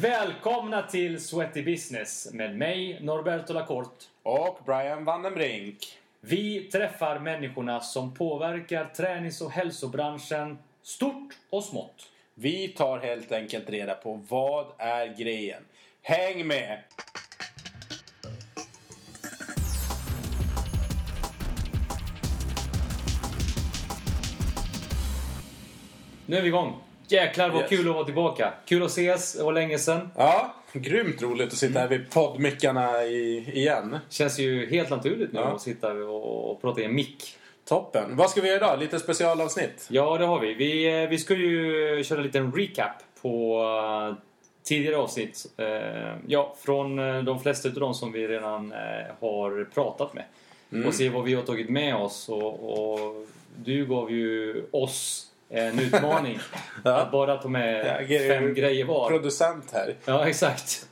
Välkomna till Sweaty Business med mig, Norberto Lacorte. Och Brian Vandenbrink. Vi träffar människorna som påverkar tränings och hälsobranschen stort och smått. Vi tar helt enkelt reda på vad är grejen. Häng med! Nu är vi igång. Jäklar vad Yes. kul att vara tillbaka. Kul att ses, det var länge sedan. Ja, grymt roligt att sitta här vid poddmickarna i, igen. Känns ju helt naturligt nu Ja. att sitta och, och prata i en mick. Toppen. Vad ska vi göra idag? Lite specialavsnitt? Ja, det har vi. Vi, eh, vi ska ju köra en liten recap på eh, tidigare avsnitt. Eh, ja, från de flesta av de som vi redan har pratat med. Mm. Och se vad vi har tagit med oss. Och, och du gav ju oss en utmaning. Ja. Att bara ta med är fem grejer var. Producent här. Ja, exakt.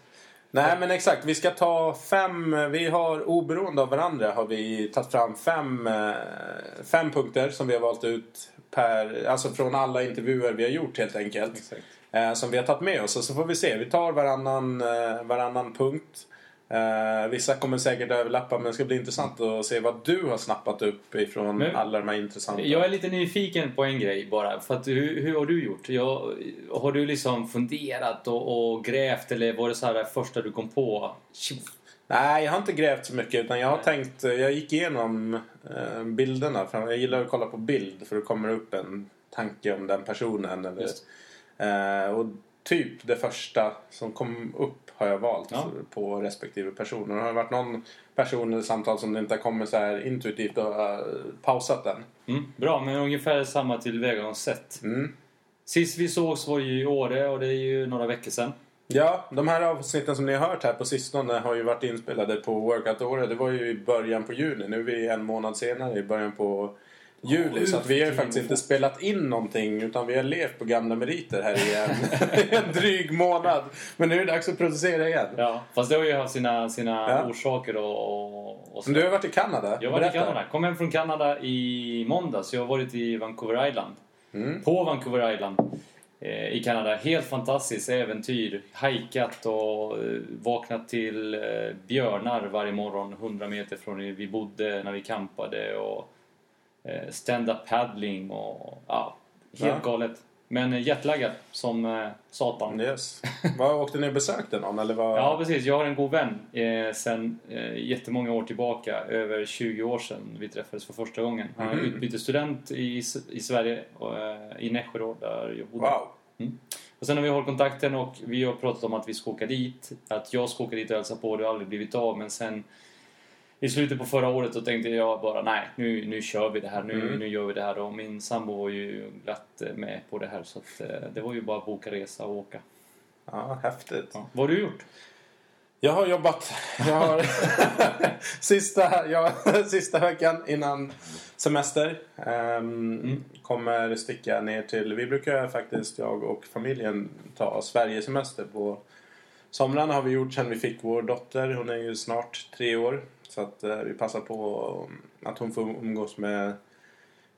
Nej men exakt, vi ska ta fem, vi har oberoende av varandra har vi tagit fram fem, eh, fem punkter som vi har valt ut per, alltså från alla intervjuer vi har gjort helt enkelt. Exakt. Eh, som vi har tagit med oss och så får vi se, vi tar varannan, eh, varannan punkt. Eh, vissa kommer säkert överlappa men det ska bli intressant att se vad du har snappat upp ifrån Men- alla de här intressanta. Jag är lite nyfiken på en grej bara. För att, hur, hur har du gjort? Jag, har du liksom funderat och, och grävt eller var det så här det första du kom på? Nej, jag har inte grävt så mycket utan jag har tänkt, jag gick igenom eh, bilderna. För jag gillar att kolla på bild för det kommer upp en tanke om den personen. Eller, eh, och typ det första som kom upp har jag valt Ja. på respektive person. Och det har varit någon person i samtal som det inte har kommit så här intuitivt och uh, pausat den. Mm, bra, men ungefär samma tillvägagångssätt. Mm. Sist vi sågs var ju i Åre och det är ju några veckor sedan. Ja, de här avsnitten som ni har hört här på sistone har ju varit inspelade på Workout-året. Det var ju i början på juni. Nu är vi en månad senare i början på juli. så att vi har ju faktiskt inte spelat in någonting utan vi har levt på gamla meriter här i en, i en dryg månad. Men nu är det dags att producera igen. Ja, fast det har ju haft sina, sina Ja. orsaker och, och, så. Men du har varit i Kanada. Jag var i Berätta. Kanada. Kom hem från Kanada i måndags. Jag har varit i Vancouver Island. Mm. På Vancouver Island eh, i Kanada. Helt fantastiskt äventyr. Hajkat och eh, vaknat till eh, björnar varje morgon 100 meter från där vi bodde när vi campade. Och stand-up paddling och ja, helt Ja. galet. Men eh, jetlaggad som eh, satan. Yes. Vad åkte ni och besökte någon? Eller vad? Ja, precis. Jag har en god vän eh, sen eh, jättemånga år tillbaka. Över 20 år sedan vi träffades för första gången. Han är Mhm. utbytesstudent i, i Sverige, och, eh, i Nässjö då, där jag bodde. Wow. Och sen har vi hållit kontakten och vi har pratat om att vi ska åka dit. Att jag ska åka dit och hälsa på. Det har aldrig blivit av. Men sen i slutet på förra året så tänkte jag bara nej, nu, nu kör vi det här. Nu, Mm. nu gör vi det här. Och min sambo var ju glatt eh, med på det här. Så att, eh, det var ju bara att boka resa och åka. Ja, häftigt. Ja. Vad har du gjort? Jag har jobbat. Jag har sista, ja, sista veckan innan semester. ehm, Mm. Kommer sticka ner till... Vi brukar faktiskt, jag och familjen, ta Sverigesemester på somrarna har vi gjort sedan vi fick vår dotter. Hon är ju snart tre år. Så att eh, vi passar på att hon får umgås med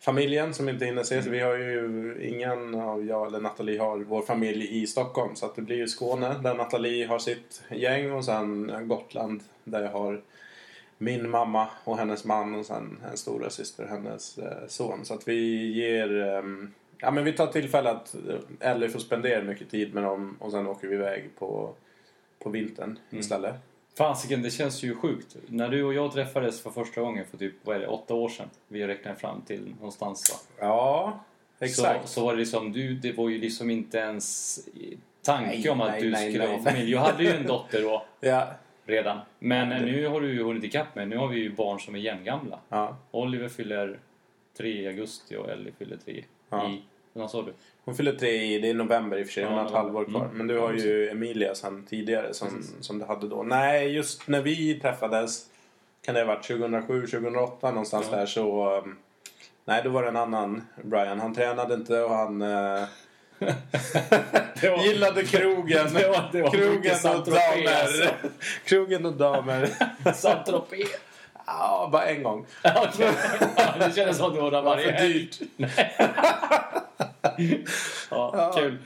familjen som inte hinner ses. Vi har ju ingen av jag eller Nathalie har vår familj i Stockholm. Så att det blir ju Skåne där Nathalie har sitt gäng och sen Gotland där jag har min mamma och hennes man och sen en stora syster och hennes eh, son. Så att vi ger... ehm, ja men vi tar tillfälle att eh, Ellie får spendera mycket tid med dem och sen åker vi iväg på, på vintern istället. Fasiken, det känns ju sjukt. När du och jag träffades för första gången för typ, vad är det, åtta år sedan. Vi räknar fram till någonstans va? Ja, exakt. Så, så var det liksom, du, det var ju liksom inte ens tanke Nej, om att nej, du nej, skulle ha familj. Jag hade ju en dotter då Ja, redan. Men nu har du ju hunnit ikapp med. Nu har vi ju barn som är jämngamla. ja. Oliver fyller tre i augusti och Ellie fyller tre Ja. i... Vad sa du? Hon fyller tre i, det är november i och för sig, hon har ett halvår kvar. mm. Men du har ju Emilia sen tidigare som, som du hade då. Nej, just när vi träffades, kan det ha varit 2007, 2008 någonstans Ja. där så... um, Nej, då var det en annan Brian. Han tränade inte och han eh, Det var- gillade krogen. Det var- det var krogen och damer. krogen och damer. Saint-Tropez. ja, bara en gång. Ja, det kändes som att det var där varje för helg. dyrt. Ja, kul.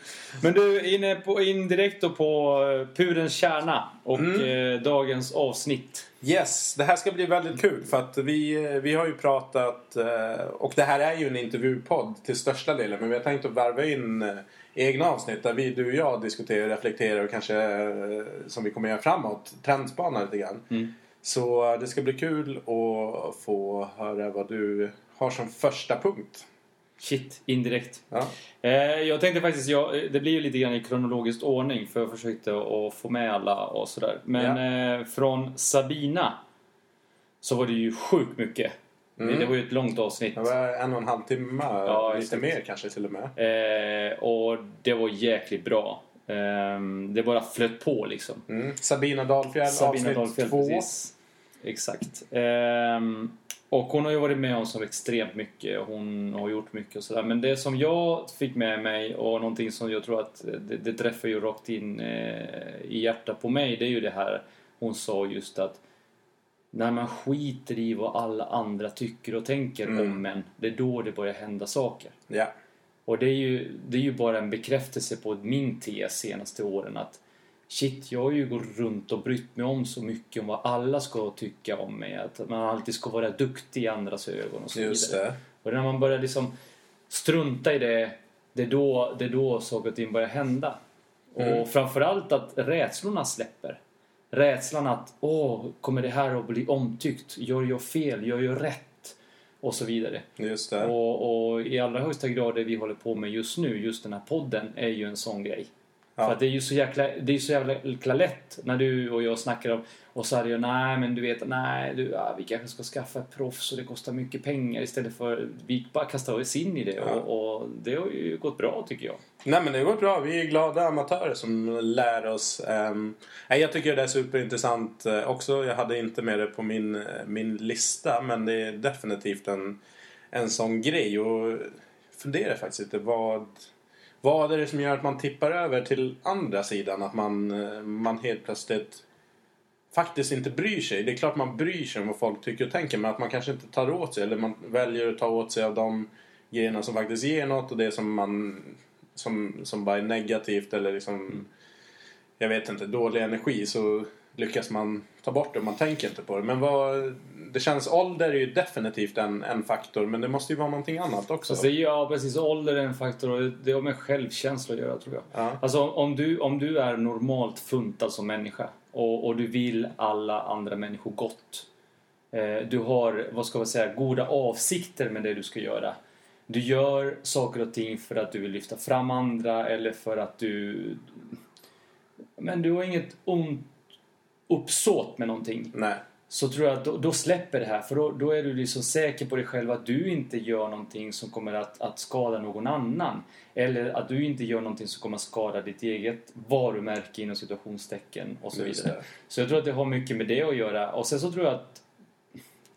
Men du, inne på, in direkt då på eh, Purens kärna och Mm. eh, dagens avsnitt. Yes, det här ska bli väldigt kul för att vi, vi har ju pratat eh, och det här är ju en intervjupodd till största delen men vi har tänkt att värva in eh, egna avsnitt där vi, du och jag diskuterar, reflekterar och kanske eh, som vi kommer göra framåt trendspanar lite grann. Mm. Så eh, det ska bli kul att få höra vad du har som första punkt. Shit, indirekt. Ja. Eh, jag tänkte faktiskt, jag, det blir ju lite grann i kronologisk ordning för jag försökte att få med alla och sådär. Men eh, från Sabina så var det ju sjukt mycket. Mm. Det var ju ett långt avsnitt. Det var en och en halv timme, Ja, lite exakt. mer kanske till och med. Eh, och det var jäkligt bra. Eh, det bara flöt på liksom. Mm. Sabina Dahlfjäll, Sabina avsnitt Dahlfjell, två. precis. Exakt. Ehm, och hon har ju varit med om så extremt mycket. Hon har gjort mycket och sådär. Men det som jag fick med mig och någonting som jag tror att det, det träffar ju rakt in eh, i hjärtat på mig. Det är ju det här hon sa just att när man skiter i vad alla andra tycker och tänker Mm. om en. Det är då det börjar hända saker. Ja. Och det är, ju, det är ju bara en bekräftelse på min tes senaste åren att shit, jag har ju gått runt och brytt mig om så mycket om vad alla ska tycka om mig. Att man alltid ska vara duktig i andras ögon och så Just vidare. det. Och när man börjar liksom strunta i det, det är då, det är då saker och ting börjar hända. Mm. Och framförallt att rädslorna släpper. Rädslan att, åh, kommer det här att bli omtyckt? Gör jag fel? Gör jag rätt? Och så vidare. Just det. Och, och i allra högsta grad det vi håller på med just nu, just den här podden, är ju en sån grej. Ja. För att det är ju så jäkla, det är så jäkla lätt när du och jag snackar om och så är det ju nej men du vet nej du, ja, vi kanske ska skaffa ett proffs och det kostar mycket pengar istället för vi bara kastar oss in i det Ja. och, och det har ju gått bra tycker jag. Nej men det går bra. Vi är glada amatörer som lär oss. Um, jag tycker det är superintressant eh, också. Jag hade inte med det på min, eh, min lista men det är definitivt en, en sån grej. Och funderar faktiskt lite vad, vad är det som gör att man tippar över till andra sidan? Att man, eh, man helt plötsligt faktiskt inte bryr sig. Det är klart man bryr sig om vad folk tycker och tänker men att man kanske inte tar åt sig eller man väljer att ta åt sig av de grejerna som faktiskt ger något och det som man som, som bara är negativt eller liksom jag vet inte, dålig energi så lyckas man ta bort det och man tänker inte på det. Men vad, det känns, ålder är ju definitivt en, en faktor men det måste ju vara någonting annat också. Så det, ja precis, ålder är en faktor och det har med självkänsla att göra tror jag. Ja. Alltså om du, om du är normalt funtad som människa och, och du vill alla andra människor gott. Eh, du har, vad ska man säga, goda avsikter med det du ska göra. Du gör saker och ting för att du vill lyfta fram andra eller för att du... Men du har inget ont uppsåt med någonting Nej. så tror jag att då, då släpper det här. För då, då är du liksom säker på dig själv att du inte gör någonting som kommer att, att skada någon annan. Eller att du inte gör någonting som kommer att skada ditt eget varumärke inom situationstecken och så vidare. Så jag tror att det har mycket med det att göra. Och sen så tror jag att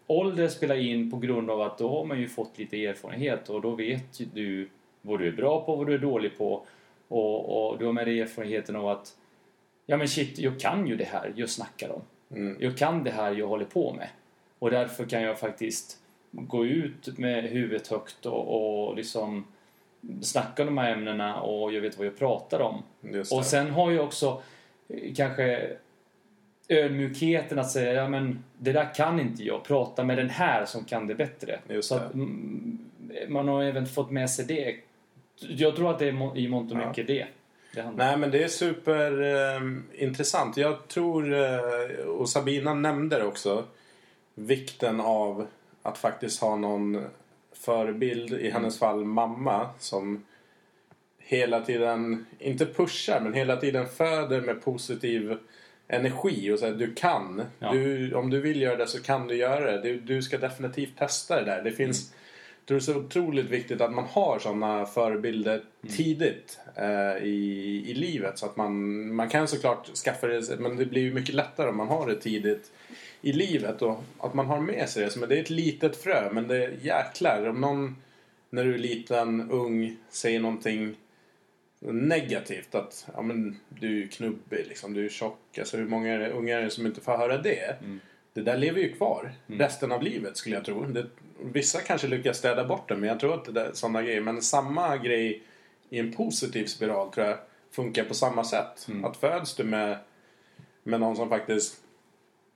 ålder spelar in på grund av att då har man ju fått lite erfarenhet och då vet ju du vad du är bra på och vad du är dålig på. Och, och du har med dig erfarenheten av att ja men shit, jag kan ju det här jag snackar om. Mm. Jag kan det här jag håller på med. Och därför kan jag faktiskt gå ut med huvudet högt och, och liksom snacka om de här ämnena och jag vet vad jag pratar om. Och sen har jag också eh, kanske ödmjukheten att säga ja men det där kan inte jag. Prata med den här som kan det bättre. Just Så det. att mm, man har även fått med sig det. Jag tror att det är i mångt och Ja. mycket det det. Nej men det är superintressant. Jag tror, eh, och Sabina nämnde det också, vikten av att faktiskt ha någon förebild, i hennes fall mamma, som hela tiden, inte pushar, men hela tiden föder med positiv energi och säger du kan. Ja. Du, om du vill göra det så kan du göra det. Du, du ska definitivt testa det där. Det finns jag tror det är så otroligt viktigt att man har sådana förebilder tidigt eh, i, i livet. Så att man, man kan såklart skaffa det, men det blir ju mycket lättare om man har det tidigt i livet. Och att man har med sig det. Så det är ett litet frö, men det är jäklar. Om någon när du är liten, ung, säger någonting negativt. Att ja, men, du är knubbig, liksom, du är tjock. Alltså, hur många är det, unga är det som inte får höra det? Det där lever ju kvar resten av livet skulle jag tro. Det, vissa kanske lyckas städa bort det men jag tror att det är sådana grejer. Men samma grej i en positiv spiral tror jag funkar på samma sätt. Mm. Att föds du med, med någon som faktiskt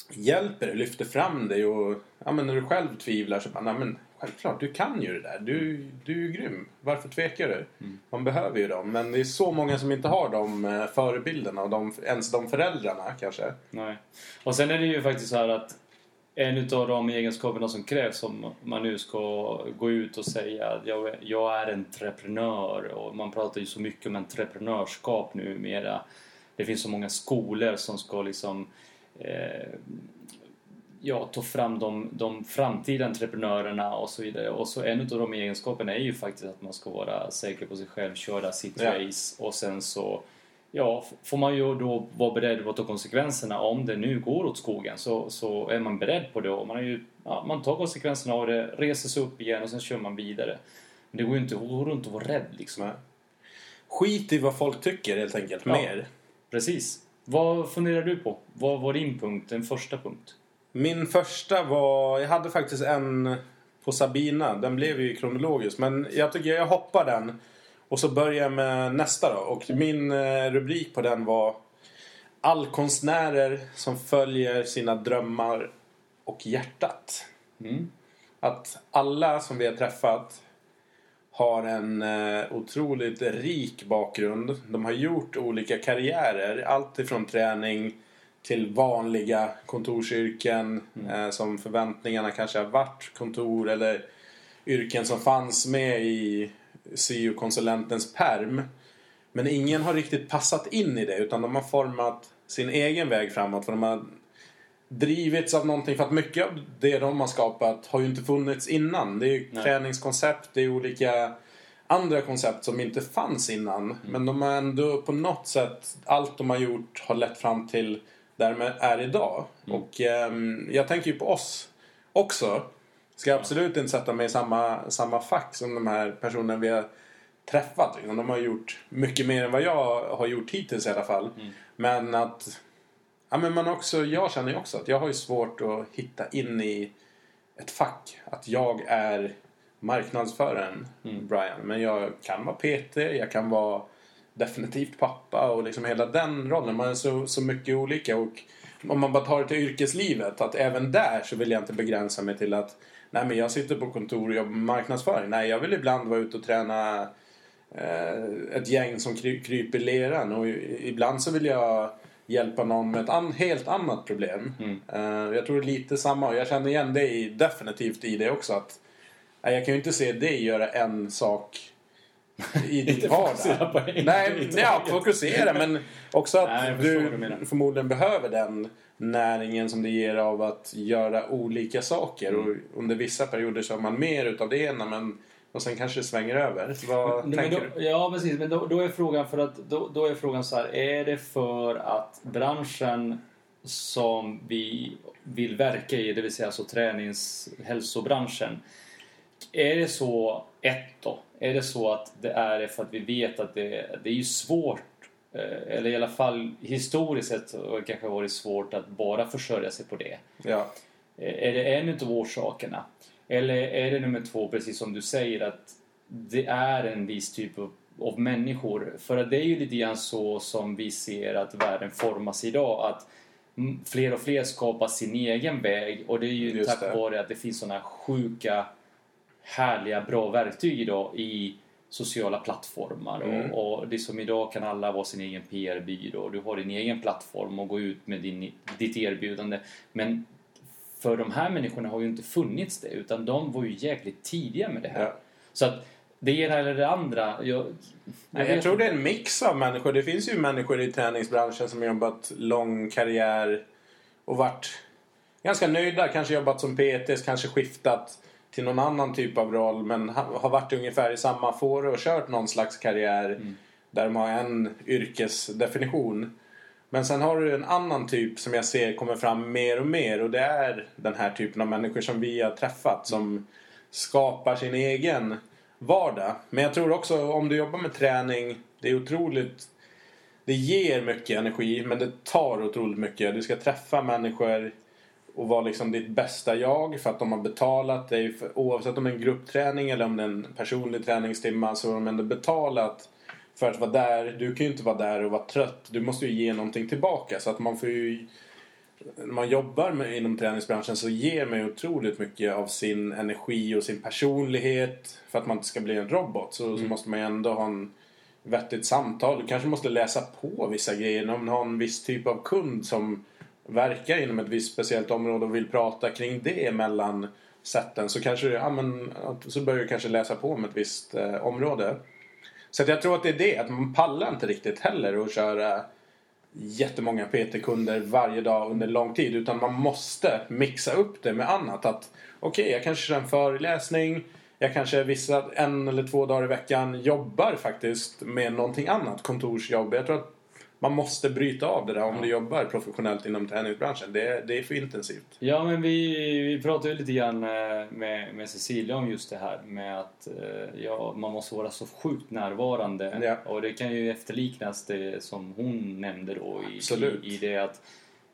hjälper dig, lyfter fram dig och ja, men när du själv tvivlar så bara, men självklart, du kan ju det där. Du, du är grym. Varför tvekar du? Mm. Man behöver ju dem. Men det är så många som inte har de eh, förebilderna och de, ens de föräldrarna kanske. Nej. Och sen är det ju faktiskt så här att en utav de egenskaperna som krävs om man nu ska gå ut och säga att jag, är- jag är entreprenör och man pratar ju så mycket om entreprenörskap numera. Det finns så många skolor som ska liksom eh, ja, ta fram de, de framtida entreprenörerna och så vidare. Och så en av de egenskaperna är ju faktiskt att man ska vara säker på sig själv, köra sitt Ja. race och sen så Ja, får man ju då vara beredd på att ta konsekvenserna. Om det nu går åt skogen så, så är man beredd på det. Och man, är ju, ja, man tar konsekvenserna av det, reser sig upp igen och sen kör man vidare. Men det går ju inte att gå runt och vara rädd liksom. Nej. Skit i vad folk tycker helt enkelt. Ja. Mer. Precis. Vad funderar du på? Vad var din punkt? Den första punkt? Min första var... Jag hade faktiskt en på Sabina. Den blev ju kronologisk. Men jag tycker jag hoppar den. Och så börjar jag med nästa då. Och min eh, rubrik på den var Allkonstnärer som följer sina drömmar och hjärtat. Mm. Att alla som vi har träffat har en eh, otroligt rik bakgrund. De har gjort olika karriärer. Allt ifrån träning till vanliga kontorsyrken eh, som förväntningarna kanske har varit kontor eller yrken som fanns med i syo-konsulentens perm. Men ingen har riktigt passat in i det utan de har format sin egen väg framåt. För de har drivits av någonting för att mycket av det de har skapat har ju inte funnits innan. Det är ju Nej. träningskoncept, det är olika andra koncept som inte fanns innan. Men de har ändå på något sätt, allt de har gjort har lett fram till där de är idag. Och ehm, jag tänker ju på oss också. Ska absolut inte sätta mig i samma, samma fack som de här personerna vi har träffat. liksom. De har gjort mycket mer än vad jag har gjort hittills i alla fall. Men att Ja, men man också, jag känner ju också att jag har ju svårt att hitta in i ett fack. Att jag är marknadsföraren Brian. Men jag kan vara PT, jag kan vara definitivt pappa och liksom hela den rollen. Man är så, så mycket olika. Och om man bara tar det till yrkeslivet, att även där så vill jag inte begränsa mig till att Nej men jag sitter på kontor och jobbar med marknadsföring. Nej, jag vill ibland vara ute och träna eh, ett gäng som kry, kryper leran. Och ibland så vill jag hjälpa någon med ett an, helt annat problem. Mm. Eh, jag tror det är lite samma. Och jag känner igen dig definitivt i det också. att nej, Jag kan ju inte se dig göra en sak i din vardag. Nej, ja, fokusera. Men också att Nej, du förmodligen behöver den näringen som det ger av att göra olika saker. Mm. Och under vissa perioder så har man mer utav det ena men och sen kanske det svänger över. Vad Men tänker då, du? Ja, precis. Men då, då är frågan för att då, då är frågan så här. Är det för att branschen som vi vill verka i, det vill säga alltså tränings hälsobranschen. Är det så, ett då, är det så att det är för att vi vet att det, det är ju svårt eh, eller i alla fall historiskt sett har det kanske varit svårt att bara försörja sig på det. Ja. Eh, Är det en utav orsakerna? Eller är det nummer två, precis som du säger, att det är en viss typ av, av människor? För att det är ju lite grann så som vi ser att världen formas idag. Att fler och fler skapar sin egen väg och det är ju Just tack det. vare att det finns sådana sjuka, härliga, bra verktyg idag i sociala plattformar. Mm. Och, och det som idag kan alla vara sin egen PR-byrå. Du har din egen plattform och gå ut med din, ditt erbjudande. Men för de här människorna har ju inte funnits det utan de var ju jäkligt tidiga med det här. Ja. Så att det ena eller det andra. Jag, Nej, jag tror det är en mix av människor. Det finns ju människor i träningsbranschen som har jobbat lång karriär och varit ganska nöjda. Kanske jobbat som PT, kanske skiftat till någon annan typ av roll men ha- har varit ungefär i samma fåra och kört någon slags karriär där de har en yrkesdefinition. Men sen har du en annan typ som jag ser kommer fram mer och mer och det är den här typen av människor som vi har träffat som skapar sin egen vardag. Men jag tror också om du jobbar med träning, det är otroligt det ger mycket energi men det tar otroligt mycket. Du ska träffa människor och vara liksom ditt bästa jag för att de har betalat dig. För, oavsett om det är en gruppträning eller om det är en personlig träningstimma så har de ändå betalat för att vara där. Du kan ju inte vara där och vara trött. Du måste ju ge någonting tillbaka. Så att man får ju... När man jobbar med, inom träningsbranschen så ger man ju otroligt mycket av sin energi och sin personlighet. För att man inte ska bli en robot så, så måste man ju ändå ha en vettigt samtal. Du kanske måste läsa på vissa grejer. Om du har en viss typ av kund som verkar inom ett visst speciellt område och vill prata kring det mellan sätten så kanske ja, men, så börjar du kanske läsa på om ett visst eh, område. Så att jag tror att det är det, att man pallar inte riktigt heller att köra jättemånga PT-kunder varje dag under lång tid. Utan man måste mixa upp det med annat. Att okej, okay, jag kanske kör en föreläsning. Jag kanske vissa en eller två dagar i veckan jobbar faktiskt med någonting annat. Kontorsjobb. Jag tror att man måste bryta av det där om ja. du jobbar professionellt inom träningsbranschen. Det, det är för intensivt. Ja, men vi, vi pratade ju lite grann eh, med, med Cecilia om just det här med att eh, ja, man måste vara så sjukt närvarande. Ja. Och det kan ju efterliknas det som hon nämnde då i, i, i det att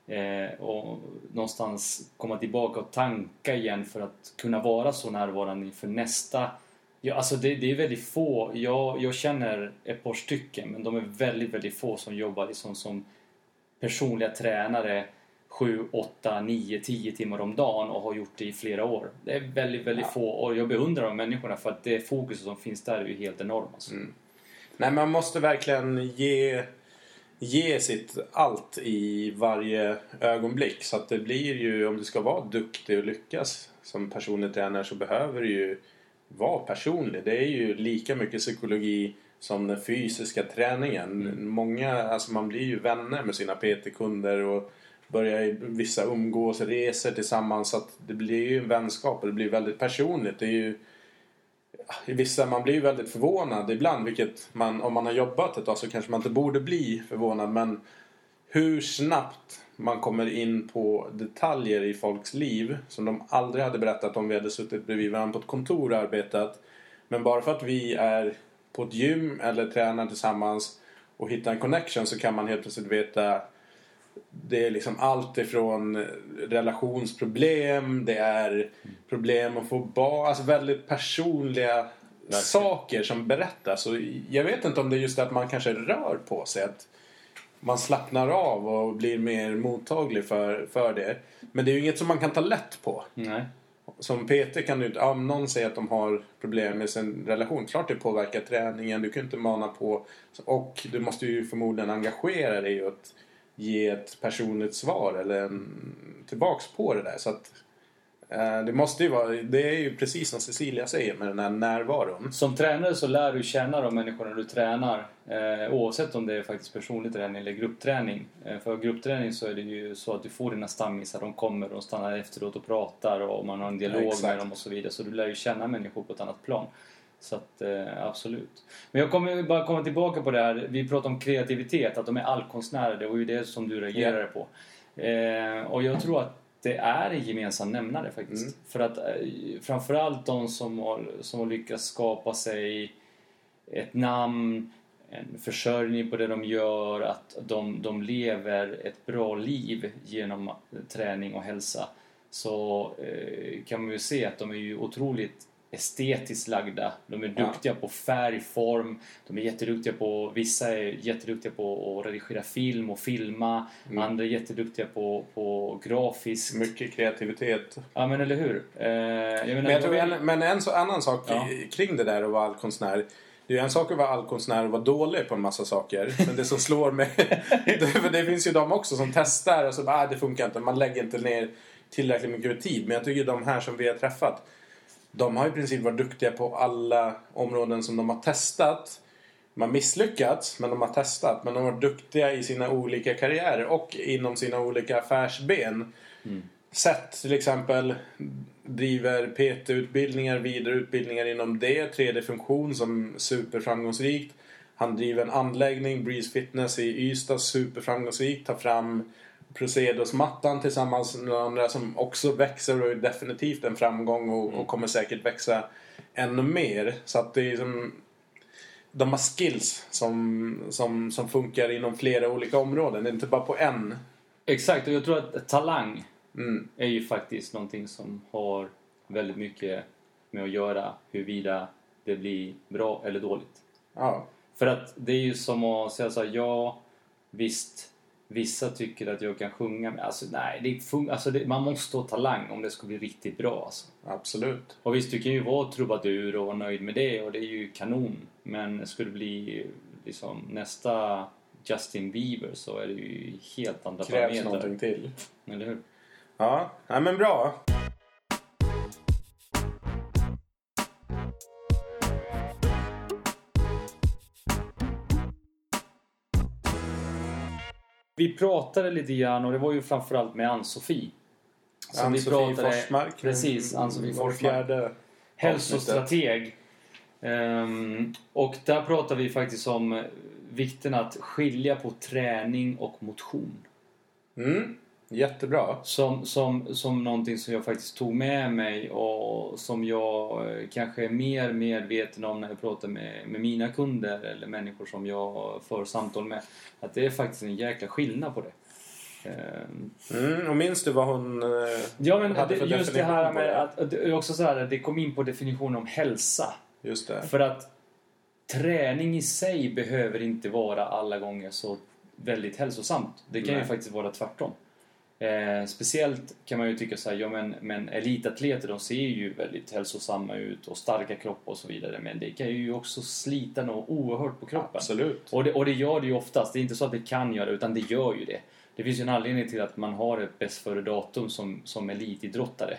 eh, och någonstans komma tillbaka och tanka igen för att kunna vara så närvarande inför nästa Ja, alltså det, det, är väldigt få. Jag, jag känner ett par stycken men de är väldigt, väldigt få som jobbar liksom som personliga tränare 7, 8, 9, 10 timmar om dagen och har gjort det i flera år. Det är väldigt, väldigt ja. få och jag beundrar de människorna för att det fokuset som finns där är ju helt enormt. Alltså. Mm. Nej, man måste verkligen ge, ge sitt allt i varje ögonblick. Så att det blir ju, om du ska vara duktig och lyckas som personlig tränare så behöver du ju vara personlig. Det är ju lika mycket psykologi som den fysiska träningen. Mm. Många, alltså man blir ju vänner med sina PT-kunder och börjar vissa umgås, reser tillsammans. Så att det blir ju en vänskap och det blir väldigt personligt. Det är ju, vissa, man blir ju väldigt förvånad ibland, vilket man, om man har jobbat ett tag så kanske man inte borde bli förvånad. Men hur snabbt man kommer in på detaljer i folks liv som de aldrig hade berättat om vi hade suttit bredvid varandra på ett kontor och arbetat. Men bara för att vi är på ett gym eller tränar tillsammans och hittar en connection så kan man helt plötsligt veta det är liksom allt ifrån relationsproblem, det är problem att få barn, alltså väldigt personliga Verkligen. saker som berättas. Och jag vet inte om det är just det att man kanske rör på sig. Att man slappnar av och blir mer mottaglig för, för det. Men det är ju inget som man kan ta lätt på. Nej. Som PT kan du inte, om någon säger att de har problem med sin relation, klart det påverkar träningen, du kan inte mana på. Och du måste ju förmodligen engagera dig och ge ett personligt svar eller en, tillbaks på det där. Så att det måste ju vara, det är ju precis som Cecilia säger med den här närvaron. Som tränare så lär du känna de människorna du tränar. Eh, oavsett om det är faktiskt personlig träning eller gruppträning. Eh, för gruppträning så är det ju så att du får dina stammisar, de kommer och stannar efteråt och pratar och man har en dialog ja, med dem och så vidare. Så du lär ju känna människor på ett annat plan. Så att, eh, absolut. Men jag kommer bara komma tillbaka på det här. Vi pratade om kreativitet, att de är allkonstnärer. Det var ju det som du reagerade på. Eh, och jag tror att det är en gemensam nämnare faktiskt. Mm. För att eh, framförallt de som har, som har lyckats skapa sig ett namn, en försörjning på det de gör, att de, de lever ett bra liv genom träning och hälsa. Så eh, kan man ju se att de är ju otroligt estetiskt lagda. De är duktiga ja. på färg, form. De är jätteduktiga på, vissa är jätteduktiga på att redigera film och filma. Mm. Andra är jätteduktiga på, på grafiskt. Mycket kreativitet. Ja men eller hur. Eh, jag menar, men, jag tror en, men en så, annan sak ja. kring det där att vara allkonstnär. Det är ju en sak att vara allkonstnär och vara dålig på en massa saker. Men det som slår mig... det, det finns ju de också som testar och så bara, ah, det funkar inte. Man lägger inte ner tillräckligt mycket tid. Men jag tycker de här som vi har träffat de har i princip varit duktiga på alla områden som de har testat. De har misslyckats, men de har testat. Men de har varit duktiga i sina olika karriärer och inom sina olika affärsben. Mm. Sett till exempel driver PT-utbildningar, vidareutbildningar inom det. 3D-funktion som superframgångsrikt. Han driver en anläggning, Breeze Fitness i Ystad, superframgångsrikt. Tar fram Procedos-mattan tillsammans med andra som också växer och är definitivt en framgång och, och kommer säkert växa ännu mer. Så att det är som... De har skills som, som, som funkar inom flera olika områden. Det är inte bara på en. Exakt, och jag tror att talang mm. är ju faktiskt någonting som har väldigt mycket med att göra huruvida det blir bra eller dåligt. Ja. För att det är ju som att säga så här, ja visst, vissa tycker att jag kan sjunga, men alltså nej, det fun- alltså, det, man måste ha talang om det ska bli riktigt bra alltså. Absolut. Och visst, du kan ju vara trubadur och vara nöjd med det och det är ju kanon. Men skulle det bli liksom nästa Justin Bieber så är det ju helt andra Krävs parametrar. någonting till. Eller hur? Ja, nej men bra. Vi pratade lite grann och det var ju framförallt med Ann-Sofie. Ann-Sofie pratade- Forsmark. Precis, Ann-Sofie Forsmark. fjärde Hälsostrateg. Ehm, och där pratar vi faktiskt om eh, vikten att skilja på träning och motion. Mm, jättebra. Som, som, som någonting som jag faktiskt tog med mig och som jag eh, kanske är mer medveten om när jag pratar med, med mina kunder eller människor som jag för samtal med. Att det är faktiskt en jäkla skillnad på det. Ehm, Mm, och minns du vad hon eh, Ja men hade det, för just det här med att, att det också så här, det kom in på definitionen om hälsa. Just det. För att träning i sig behöver inte vara alla gånger så väldigt hälsosamt. Det kan ju Nej. faktiskt vara tvärtom. Eh, speciellt kan man ju tycka så här, ja men, men elitatleter de ser ju väldigt hälsosamma ut och starka kroppar och så vidare. Men det kan ju också slita något oerhört på kroppen. Absolut. Och det, och det gör det ju oftast. Det är inte så att det kan göra utan det gör ju det. Det finns ju en anledning till att man har ett bäst före datum som, som elitidrottare.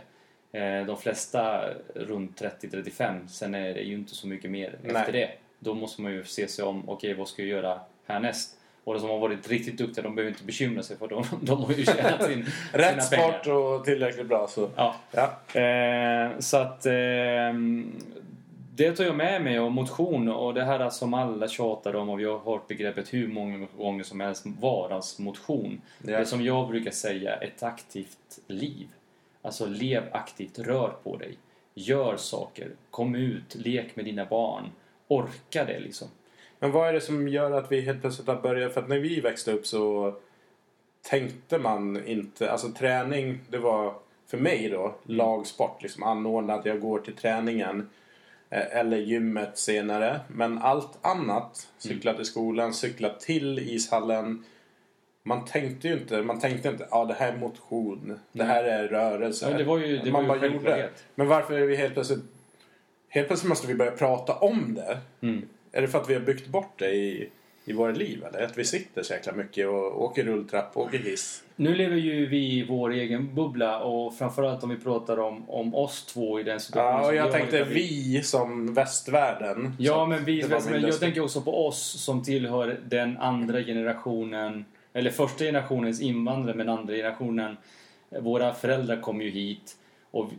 Eh, de flesta runt 30-35, sen är det ju inte så mycket mer Nej. efter det. Då måste man ju se sig om, okej vad ska jag göra härnäst? Och de som har varit riktigt duktiga, de behöver inte bekymra sig för de, de har ju tjänat sin, Rätt sina pengar. sport och tillräckligt bra så. Ja. Ja. Eh, så att eh, det tar jag med mig och motion och det här som alla tjatar om och vi har hört begreppet hur många gånger som helst, vardagsmotion. Ja. Det som jag brukar säga, ett aktivt liv. Alltså lev aktivt, rör på dig. Gör saker, kom ut, lek med dina barn. Orka det liksom. Men vad är det som gör att vi helt plötsligt har börjat? För att när vi växte upp så tänkte man inte... Alltså träning, det var för mig då lagsport. Liksom anordnat, jag går till träningen. eh, Eller gymmet senare. Men allt annat, cykla till skolan, cykla till ishallen. Man tänkte ju inte, man tänkte inte, ja det här är motion, det här är rörelse. Ja, det var ju- det man var ju bara gjorde. Men varför är vi helt plötsligt, helt plötsligt måste vi börja prata om det? Mm. Är det för att vi har byggt bort det i, i våra liv eller? Att vi sitter så jäkla mycket och åker rulltrapp, åker hiss. Nu lever ju vi i vår egen bubbla och framförallt om vi pratar om, om oss två i den situationen Ja, och jag tänkte vi som västvärlden. Ja, men, vi, men jag tänker också på oss som tillhör den andra generationen, eller första generationens invandrare, men andra generationen. Våra föräldrar kom ju hit och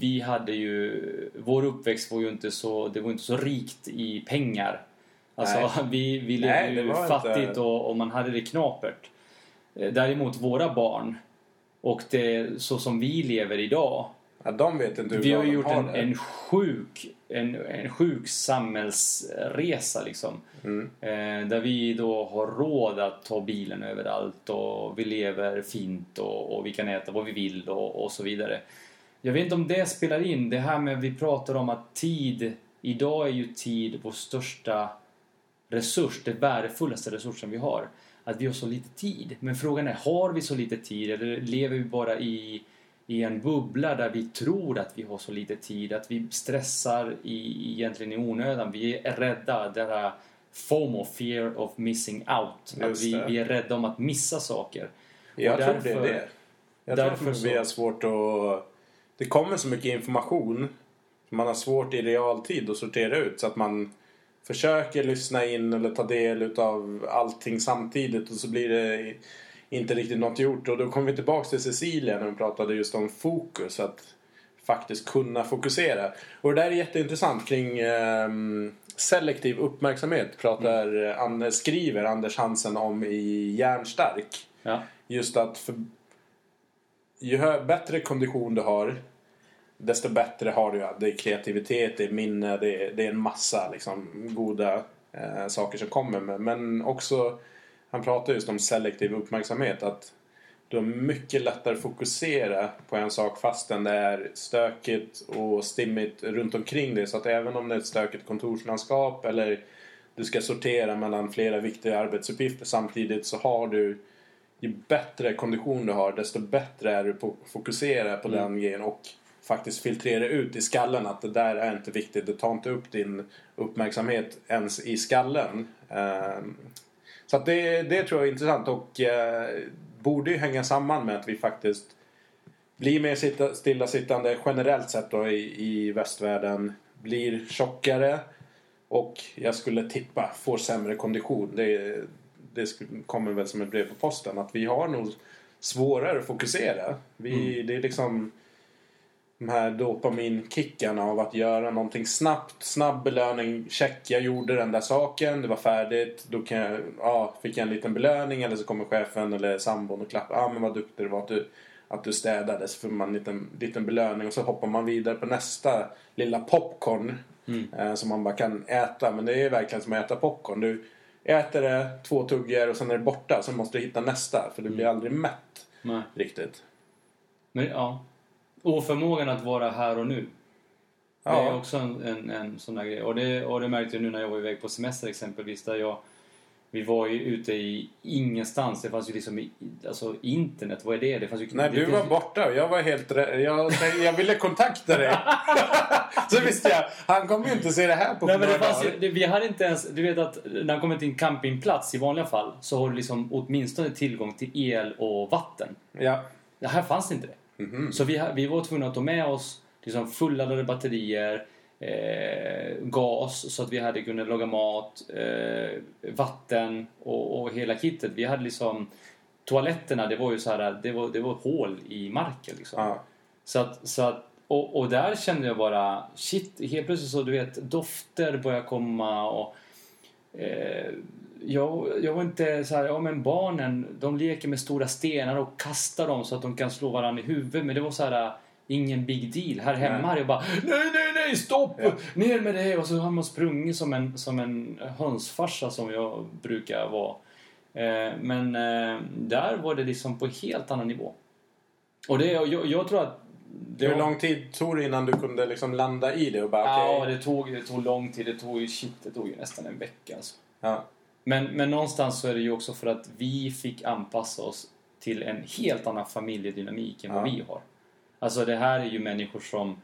vi hade ju, vår uppväxt var ju inte så, det var inte så rikt i pengar. Alltså vi, vi levde Nej, ju fattigt inte- och, och man hade det knapert. Eh, Däremot våra barn och det, så som vi lever idag Ja, de vet inte hur vi har gjort har en, en sjuk en, en sjuk samhällsresa liksom. Mm. Eh, där vi då har råd att ta bilen överallt och vi lever fint och, och vi kan äta vad vi vill och, och så vidare. Jag vet inte om det spelar in. Det här med vi pratar om att tid, idag är ju tid vår största resurs, det värdefullaste resursen vi har. Att vi har så lite tid. Men frågan är, har vi så lite tid eller lever vi bara i, i en bubbla där vi tror att vi har så lite tid? Att vi stressar i, egentligen i onödan. Vi är rädda, det här FOMO, fear of missing out. Vi, vi är rädda om att missa saker. Jag Och tror därför- det är det. Jag därför tror att vi har svårt att... Det kommer så mycket information som man har svårt i realtid att sortera ut så att man försöker lyssna in eller ta del av allting samtidigt och så blir det inte riktigt något gjort. Och då kommer vi tillbaka till Cecilia när hon pratade just om fokus. Att faktiskt kunna fokusera. Och det där är jätteintressant kring ehm, selektiv uppmärksamhet pratar, Anders, skriver Anders Hansen om i Järnstark. Ja. Just att för, ju bättre kondition du har desto bättre har du. Det är kreativitet, det är minne, det är, det är en massa liksom, goda eh, saker som kommer med. Men också, han pratar just om selektiv uppmärksamhet. Att du har mycket lättare att fokusera på en sak fastän det är stökigt och stimmigt runt omkring dig. Så att även om det är ett stökigt kontorslandskap eller du ska sortera mellan flera viktiga arbetsuppgifter. Samtidigt så har du ju bättre kondition du har desto bättre är du på att fokusera på den grejen och faktiskt filtrera ut i skallen att det där är inte viktigt. Det tar inte upp din uppmärksamhet ens i skallen. Ehm, så att det, det tror jag är intressant och eh, borde ju hänga samman med att vi faktiskt blir mer sitta, stillasittande generellt sett då i, i västvärlden. Blir tjockare och jag skulle tippa får sämre kondition. Det, det kommer väl som ett brev på posten att vi har nog svårare att fokusera. Vi, Det är liksom de här dopaminkickarna av att göra någonting snabbt. Snabb belöning. Check, jag gjorde den där saken. Det var färdigt. Då kan jag, ja, fick jag en liten belöning eller så kommer chefen eller sambon och klappar. Ja, men vad duktig du var att du, att du städade. Så får man en liten, liten belöning och så hoppar man vidare på nästa lilla popcorn. Eh, som man bara kan äta. Men det är verkligen som att äta popcorn. Du äter det, två tuggar och sen är det borta. Sen måste du hitta nästa. För du blir aldrig mätt Nej. riktigt. Men ja. Oförmågan att vara här och nu. Det är Ja, också en, en, en sån där grej. Och det, och det märkte jag nu när jag var iväg på semester exempelvis. Där jag, vi var ju ute i ingenstans. Det fanns ju liksom i, alltså internet, vad är det? det fanns ju, när det, du var borta och jag var helt rä- jag, jag ville kontakta dig. så visste jag, han kommer ju inte se det här på Nej, men det fanns ju, det, vi hade inte ens, du vet att när man kommer till en campingplats i vanliga fall så har du liksom åtminstone tillgång till el och vatten. Ja. Det här fanns inte det. Mhm. Så vi, vi var tvungna att ta med oss liksom fulladdade batterier, eh, gas så att vi hade kunnat laga mat, eh, vatten och, och hela kittet. Vi hade liksom toaletterna, det var ju så här, det var, det var hål i marken liksom. Ja. Så att, så att, och, och där kände jag bara, shit, helt plötsligt så du vet, dofter börjar komma och eh, jag, jag var inte så här, ja men barnen, de leker med stora stenar och kastar dem så att de kan slå varandra i huvudet. Men det var så här, ingen big deal. Här hemma hade jag bara, nej, nej, nej, stopp! Ja. Ner med det! Och så har man sprungit som en, som en hönsfarsa som jag brukar vara. Eh, men eh, där var det liksom på helt annan nivå. Och det, jag, jag tror att... det Hur lång tid tog det innan du kunde liksom landa i det och bara Ja, det tog, det tog lång tid. Det tog shit, det tog nästan en vecka alltså. Ja. Men, men någonstans så är det ju också för att vi fick anpassa oss till en helt annan familjedynamik än vad Ja. vi har. Alltså det här är ju människor som...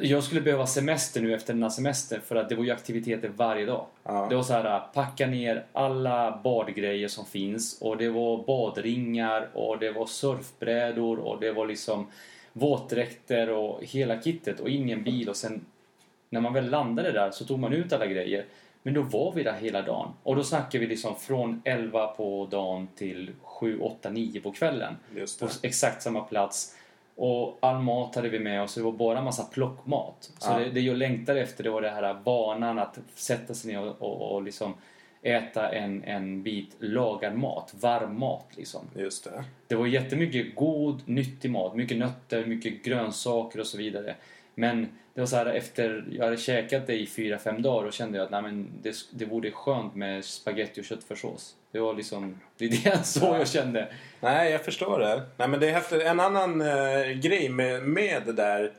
Jag skulle behöva semester nu efter den här semestern för att det var ju aktiviteter varje dag. Ja. Det var så här, packa ner alla badgrejer som finns och det var badringar och det var surfbrädor och det var liksom våtdräkter och hela kittet och ingen bil och sen när man väl landade där så tog man ut alla grejer. Men då var vi där hela dagen. Och då snackar vi liksom från 11 på dagen till 7, 8, 9 på kvällen. På exakt samma plats. Och all mat hade vi med oss. Det var bara massa plockmat. Så Ja. det, det jag längtade efter det var det här vanan att sätta sig ner och, och, och liksom äta en, en bit lagad mat. Varm mat liksom. Just det. Det var jättemycket god, nyttig mat. Mycket nötter, mycket grönsaker och så vidare. Men det var så här efter jag hade käkat det i fyra fem dagar och kände jag att nej, men det, det vore skönt med spaghetti och köttfärssås. Det var liksom, det är det så jag kände. Nej, jag förstår det. Nej, men det är häftigt. En annan eh, grej med, med det där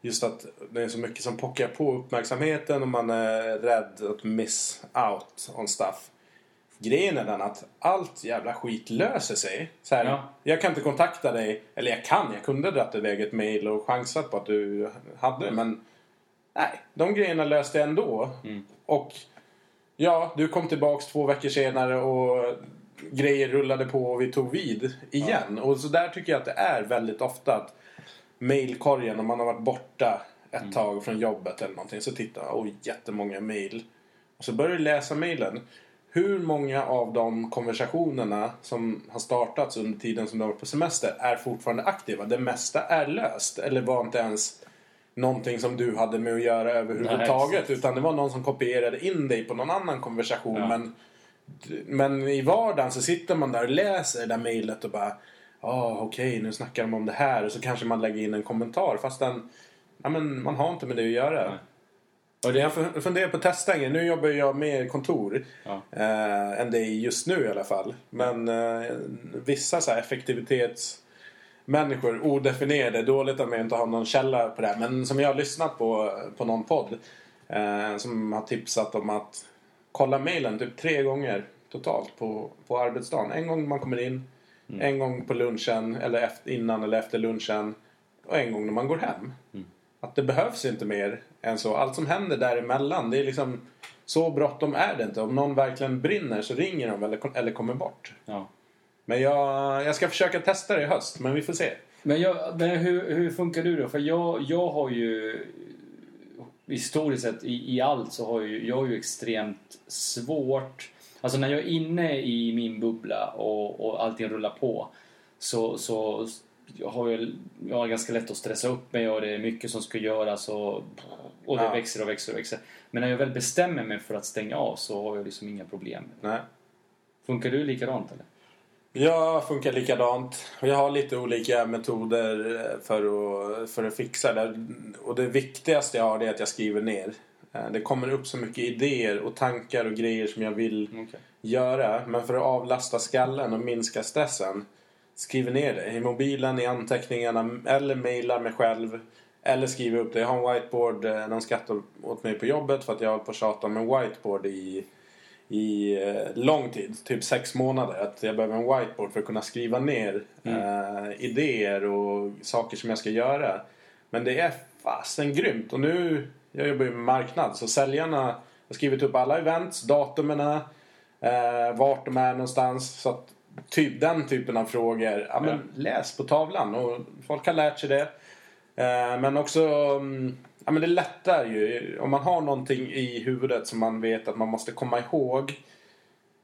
just att det är så mycket som pockar på uppmärksamheten och man är rädd att miss out on stuff. Grejen är den att allt jävla skit löser sig. Så här, Ja. Jag kan inte kontakta dig, eller jag kan, jag kunde dragit iväg ett mail och chansat på att du hade det men nej, de grejerna löste jag ändå. Mm. Och ja, du kom tillbaks två veckor senare och grejer rullade på och vi tog vid igen. Och så där tycker jag att det är väldigt ofta att mailkorgen om man har varit borta ett Mm. tag från jobbet eller någonting så tittar jag, oj jättemånga mail. Och så börjar du läsa mailen. Hur många av de konversationerna som har startats under tiden som du har varit på semester är fortfarande aktiva? Det mesta är löst eller var inte ens någonting som du hade med att göra överhuvudtaget. Nej, utan det var någon som kopierade in dig på någon annan konversation. Ja. Men, men i vardagen så sitter man där och läser det där mejlet och bara Ja, okej, nu snackar de om det här. Och så kanske man lägger in en kommentar. Fast den, ja, men man har inte med det att göra. Nej. Och det jag fun- funderar på att testa en. Nu jobbar jag mer kontor. Ja. Eh, än det är just nu i alla fall. Men eh, vissa så här effektivitetsmänniskor, odefinierade, dåligt mig att inte ha någon källa på det här. Men som jag har lyssnat på på någon podd. Eh, som har tipsat om att kolla mejlen typ tre gånger totalt på, på arbetsdagen. En gång när man kommer in, Mm. en gång på lunchen eller efter, innan eller efter lunchen och en gång när man går hem. Mm. Att det behövs inte mer än så. Allt som händer däremellan, det är liksom så bråttom är det inte. Om någon verkligen brinner så ringer de eller, eller kommer bort. Ja. Men jag, jag ska försöka testa det i höst, men vi får se. Men, jag, men hur, hur funkar du då? För jag, jag har ju historiskt sett i, i allt så har ju, jag har ju extremt svårt Alltså när jag är inne i min bubbla och, och allting rullar på så, så jag har jag, jag har ganska lätt att stressa upp mig och det är mycket som ska göras och, och det Ja. växer och växer och växer. Men när jag väl bestämmer mig för att stänga av så har jag liksom inga problem. Nej. Funkar du likadant eller? Jag funkar likadant. Jag har lite olika metoder eh, för att, för att fixa det. Och det viktigaste jag har är att jag skriver ner. Eh, Det kommer upp så mycket idéer och tankar och grejer som jag vill Okej. göra. Men för att avlasta skallen och minska stressen skriver ner det i mobilen, i anteckningarna eller mejlar mig själv. Eller skriver upp det. Jag har en whiteboard. eh, Någon skrattar åt mig på jobbet för att jag har på tjata om en whiteboard i, i eh, lång tid. Typ sex månader. Att jag behöver en whiteboard för att kunna skriva ner eh, idéer och saker som jag ska göra. Men det är fasen grymt. Och nu, jag jobbar ju med marknad. Så säljarna har skrivit upp alla events, datumen, eh, vart de är någonstans. Så att typ den typen av frågor. Ja, men läs på tavlan. Och folk har lärt sig det. Eh, men också, mm, ja men det lättar ju. Om man har någonting i huvudet som man vet att man måste komma ihåg.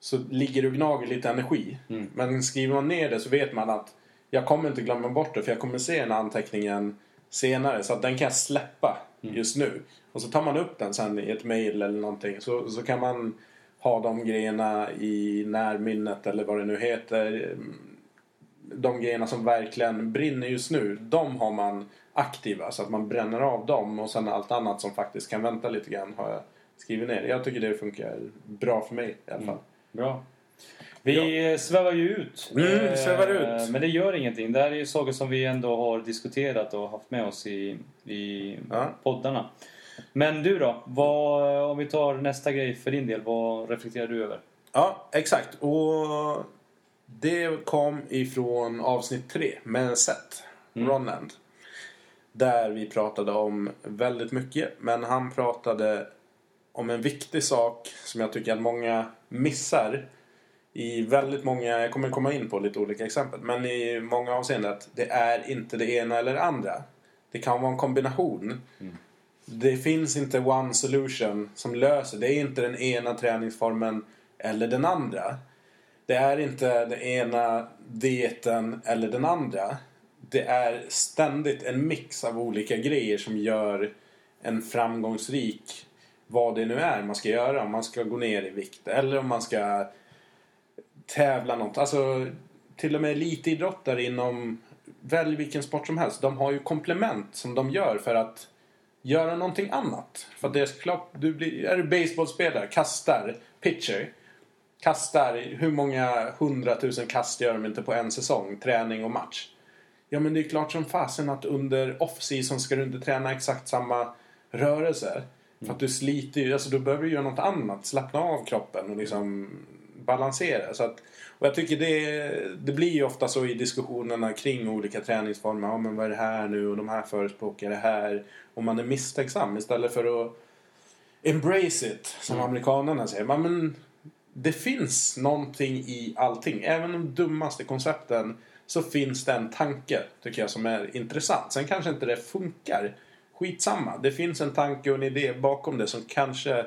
Så ligger det och gnager lite energi. Mm. Men skriver man ner det så vet man att jag kommer inte glömma bort det för jag kommer se den här anteckningen senare. Så att den kan jag släppa just nu. Och så tar man upp den sen i ett mail eller någonting. Så, så kan man ha de grejerna i närminnet eller vad det nu heter. De grejerna som verkligen brinner just nu. De har man aktiva så att man bränner av dem. Och sen allt annat som faktiskt kan vänta lite grann har jag skrivit ner. Jag tycker det funkar bra för mig i alla fall. Bra. Vi ja. svävar ju ut. Mm, Eh, svävar ut. Men det gör ingenting. Det här är ju saker som vi ändå har diskuterat och haft med oss i, i Ja. poddarna. Men du då? Vad, om vi tar nästa grej för din del. Vad reflekterar du över? Ja, exakt. Och det kom ifrån avsnitt tre med Seth Ronland. Där vi pratade om väldigt mycket. Men han pratade om en viktig sak som jag tycker att många missar. I väldigt många, jag kommer komma in på lite olika exempel. Men i många avseenden att det är inte det ena eller det andra. Det kan vara en kombination. Det finns inte one solution som löser. Det är inte den ena träningsformen eller den andra. Det är inte den ena dieten eller den andra. Det är ständigt en mix av olika grejer som gör en framgångsrik vad det nu är man ska göra. Om man ska gå ner i vikt eller om man ska tävla något. Alltså till och med elitidrottare inom välj vilken sport som helst. De har ju komplement som de gör för att göra någonting annat. För att det är klart, du blir, är du baseballspelare, kastar, pitcher. Kastar, hur många hundratusen kast gör de inte på en säsong? Träning och match. Ja men det är klart som fasen att under off-season ska du inte träna exakt samma rörelser. För att du sliter ju, alltså då behöver du göra något annat. Slappna av kroppen och liksom balansera. Så att, och jag tycker det, det blir ju ofta så i diskussionerna kring olika träningsformer. Ja men vad är det här nu och de här förespråkar det här. Och man är misstänksam istället för att embrace it som amerikanerna säger. Men, men det finns någonting i allting. Även de dummaste koncepten så finns det en tanke tycker jag som är intressant. Sen kanske inte det funkar. Skitsamma. Det finns en tanke och en idé bakom det som kanske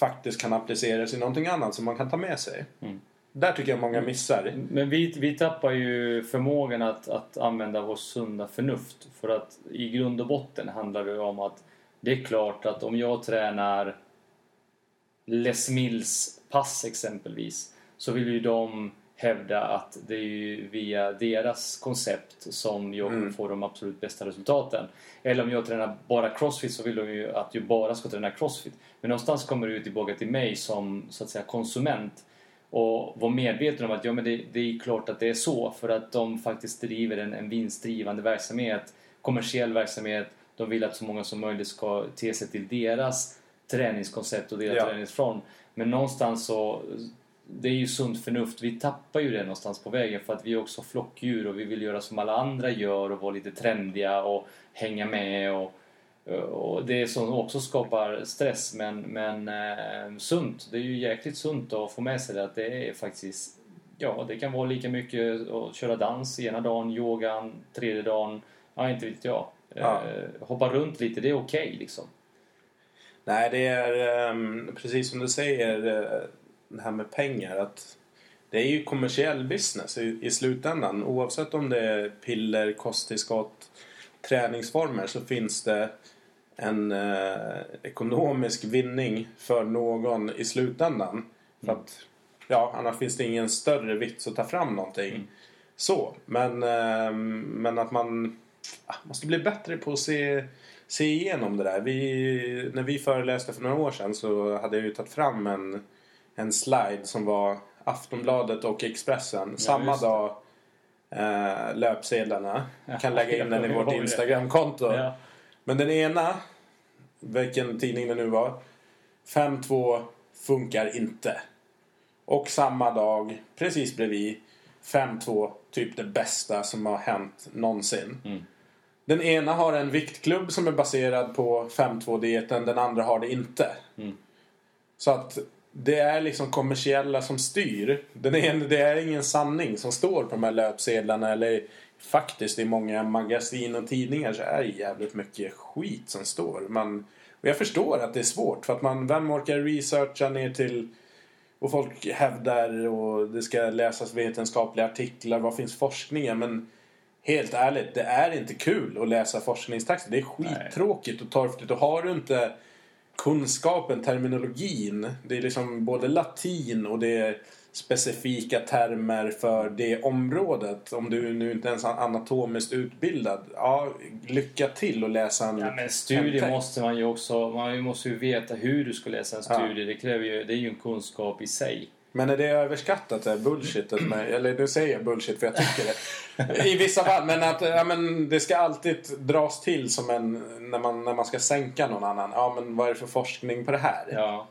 faktiskt kan appliceras i någonting annat som man kan ta med sig. Mm. Där tycker jag många missar. Men vi, vi tappar ju förmågan att, att använda vårt sunda förnuft. För att i grund och botten handlar det om att det är klart att om jag tränar Les Mills pass exempelvis så vill ju de hävda att det är ju via deras koncept som jag kommer få de absolut bästa resultaten. Eller om jag tränar bara crossfit så vill de ju att jag bara ska träna crossfit. Men någonstans kommer det ju tillbaka till mig som så att säga konsument och vara medveten om att ja, men det, det är klart att det är så för att de faktiskt driver en, en vinstdrivande verksamhet, kommersiell verksamhet. De vill att så många som möjligt ska te sig till deras träningskoncept och delar Ja. träningsform. Men någonstans så, det är ju sunt förnuft. Vi tappar ju det någonstans på vägen för att vi är också flockdjur och vi vill göra som alla andra gör och vara lite trendiga och hänga med och, och det som också skapar stress men, men eh, sunt. Det är ju jäkligt sunt att få med sig det att det är faktiskt Ja, det kan vara lika mycket att köra dans ena dagen, yogan tredje dagen. Ja, inte vet jag. Ja. Eh, hoppa runt lite, det är okej liksom. Nej, det är ehm, precis som du säger eh, det här med pengar. att Det är ju kommersiell business i, i slutändan. Oavsett om det är piller, kosttillskott, träningsformer så finns det en eh, ekonomisk vinning för någon i slutändan. För att, ja, annars finns det ingen större vits att ta fram någonting. Mm. Så, men, ehm, men att man ah, måste bli bättre på att se, se igenom det där. Vi, när vi föreläste för några år sedan så hade jag ju tagit fram en, en slide som var Aftonbladet och Expressen samma just det. dag eh, löpsedlarna. Kan lägga in den i vårt. Instagramkonto. Ja. Men den ena, vilken tidning det nu var, 5-2 funkar inte. Och samma dag, precis bredvid, 5-2 typ det bästa som har hänt någonsin. Mm. Den ena har en viktklubb som är baserad på 5-2-dieten, den andra har det inte. Mm. Så att det är liksom kommersiella som styr. Den ena, det är ingen sanning som står på de här löpsedlarna eller faktiskt i många magasin och tidningar så är det jävligt mycket skit som står. Man, och jag förstår att det är svårt för att man, vem orkar researcha ner till och folk hävdar och det ska läsas vetenskapliga artiklar, vad finns forskningen? Men helt ärligt, det är inte kul att läsa forskningstexter. Det är skittråkigt och torftigt och har du inte kunskapen, terminologin. Det är liksom både latin och det är specifika termer för det området. Om du nu inte ens är anatomiskt utbildad. Ja, lycka till att läsa en Ja, men text. måste man ju också... Man måste ju veta hur du ska läsa en Ja. studie. Det kräver ju... Det är ju en kunskap i sig. Men är det överskattat det bullshitet med, eller nu säger jag bullshit för jag tycker det. I vissa fall. Men att ja, men det ska alltid dras till som en, när man, när man ska sänka någon annan. Ja men vad är det för forskning på det här? Ja.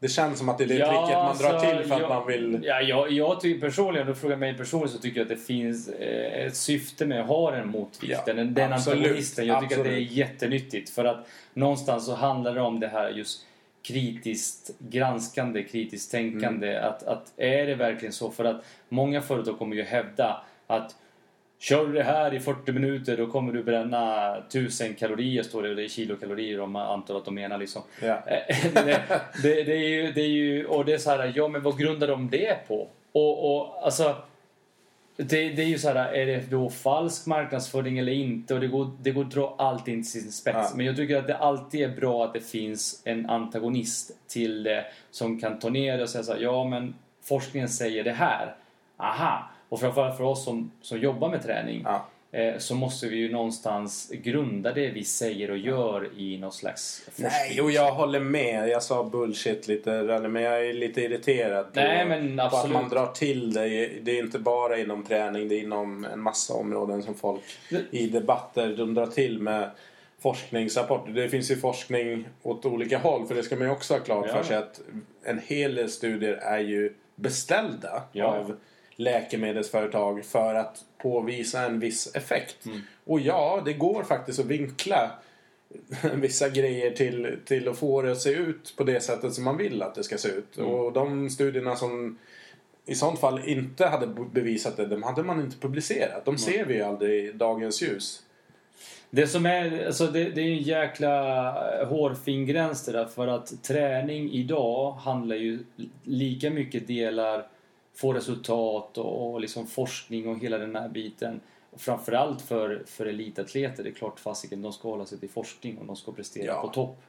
Det känns som att det är det tricket man drar alltså, till för att jag, man vill... Ja, jag, jag tycker personligen, om du frågar mig personligen, så tycker jag att det finns eh, ett syfte med att ha den motvikten. Ja, den den absolut, antagonisten. Jag tycker att det är absolut. jättenyttigt. För att någonstans så handlar det om det här just kritiskt granskande, kritiskt tänkande. Mm. Att, att är det verkligen så? För att många företag kommer ju hävda att Kör du det här i 40 minuter då kommer du bränna 1000 kalorier står det och det är kilokalorier om man antar att de menar liksom. Eh, det, det, det, är ju, det är ju, och det är så här, ja men vad grundar de det på? Och, och alltså, det, det är ju så här, är det då falsk marknadsföring eller inte? Och det går, det går att dra allt in till sin spets. Ja. Men jag tycker att det alltid är bra att det finns en antagonist till det som kan ta ner det och säga så här, ja men forskningen säger det här. Aha! Och framförallt för oss som, som jobbar med träning Ja. Eh, så måste vi ju någonstans grunda det vi säger och gör i någon slags forskning. Nej, och jag håller med. Jag sa bullshit lite men jag är lite irriterad på, Nej, men på att absolut. man drar till det. Det är inte bara inom träning, det är inom en massa områden som folk i debatter de drar till med forskningsrapporter. Det finns ju forskning åt olika håll, för det ska man ju också ha klart Ja. för sig att en hel del studier är ju beställda Ja. av läkemedelsföretag för att påvisa en viss effekt. Mm. Och ja, det går faktiskt att vinkla vissa grejer till, till att få det att se ut på det sättet som man vill att det ska se ut. Mm. Och de studierna som i sånt fall inte hade bevisat det, de hade man inte publicerat. De ser vi ju aldrig i dagens ljus. Det som är, alltså det, det är en jäkla eh, hårfin gräns det där för att träning idag handlar ju lika mycket delar få resultat och, och liksom forskning och hela den här biten. Och framförallt för, för elitatleter, det är klart fasiken, de ska hålla sig till forskning och de ska prestera Ja. på topp.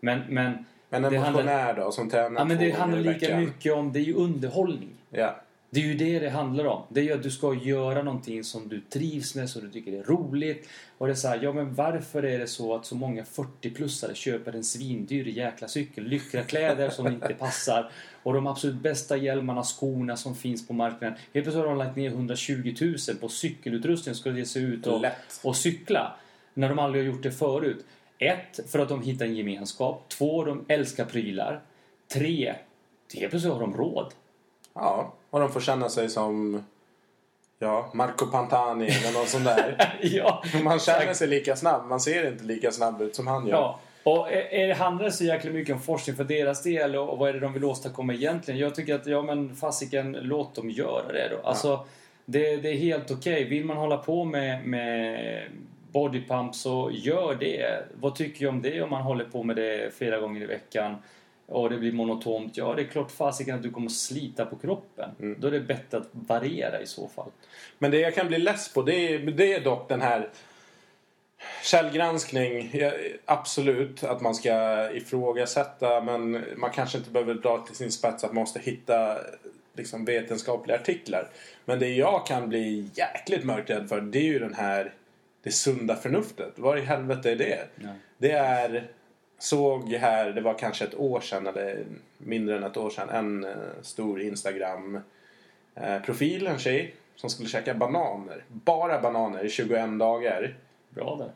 Men, men, Men en det handlar, motionär då som tränar ja, men det handlar lika mycket om, det är ju underhållning. Ja. Det är ju det det handlar om. Det är ju att du ska göra någonting som du trivs med, som du tycker är roligt. Och det är så här, ja men varför är det så att så många 40-plussare köper en svindyr jäkla cykel? Lycrakläder som inte passar. Och de absolut bästa hjälmarna, skorna som finns på marknaden. Helt plötsligt har de lagt ner 120 000 på cykelutrustning ska ge sig ut och, och cykla. När de aldrig har gjort det förut. ett, för att de hittar en gemenskap. Två, de älskar prylar. Tre, helt plötsligt har de råd. Ja, och de får känna sig som ja, Marco Pantani eller någon sån där. ja, Man känner exakt. sig lika snabb. Man ser inte lika snabb ut som han gör. Ja. Och är- är- handlar det så jäkla mycket om forskning för deras del och vad är det de vill åstadkomma egentligen? Jag tycker att, ja men fasiken, låt dem göra det då. Alltså, det, det är helt okej. Vill man hålla på med, med bodypump så gör det. Vad tycker jag om det om man håller på med det flera gånger i veckan? Och det blir monotont. Ja, det är klart fasiken att du kommer slita på kroppen. Mm. Då är det bättre att variera i så fall. Men det jag kan bli less på det är, det är dock den här källgranskning. Ja, absolut att man ska ifrågasätta men man kanske inte behöver dra till sin spets att man måste hitta liksom, vetenskapliga artiklar. Men det jag kan bli jäkligt mörkrädd för det är ju den här det sunda förnuftet. Vad i helvete är det? Nej. Det är såg här, det var kanske ett år sedan eller mindre än ett år sedan, en eh, stor Instagram eh, profil, en tjej som skulle käka bananer. Bara bananer i 21 dagar. Bra där.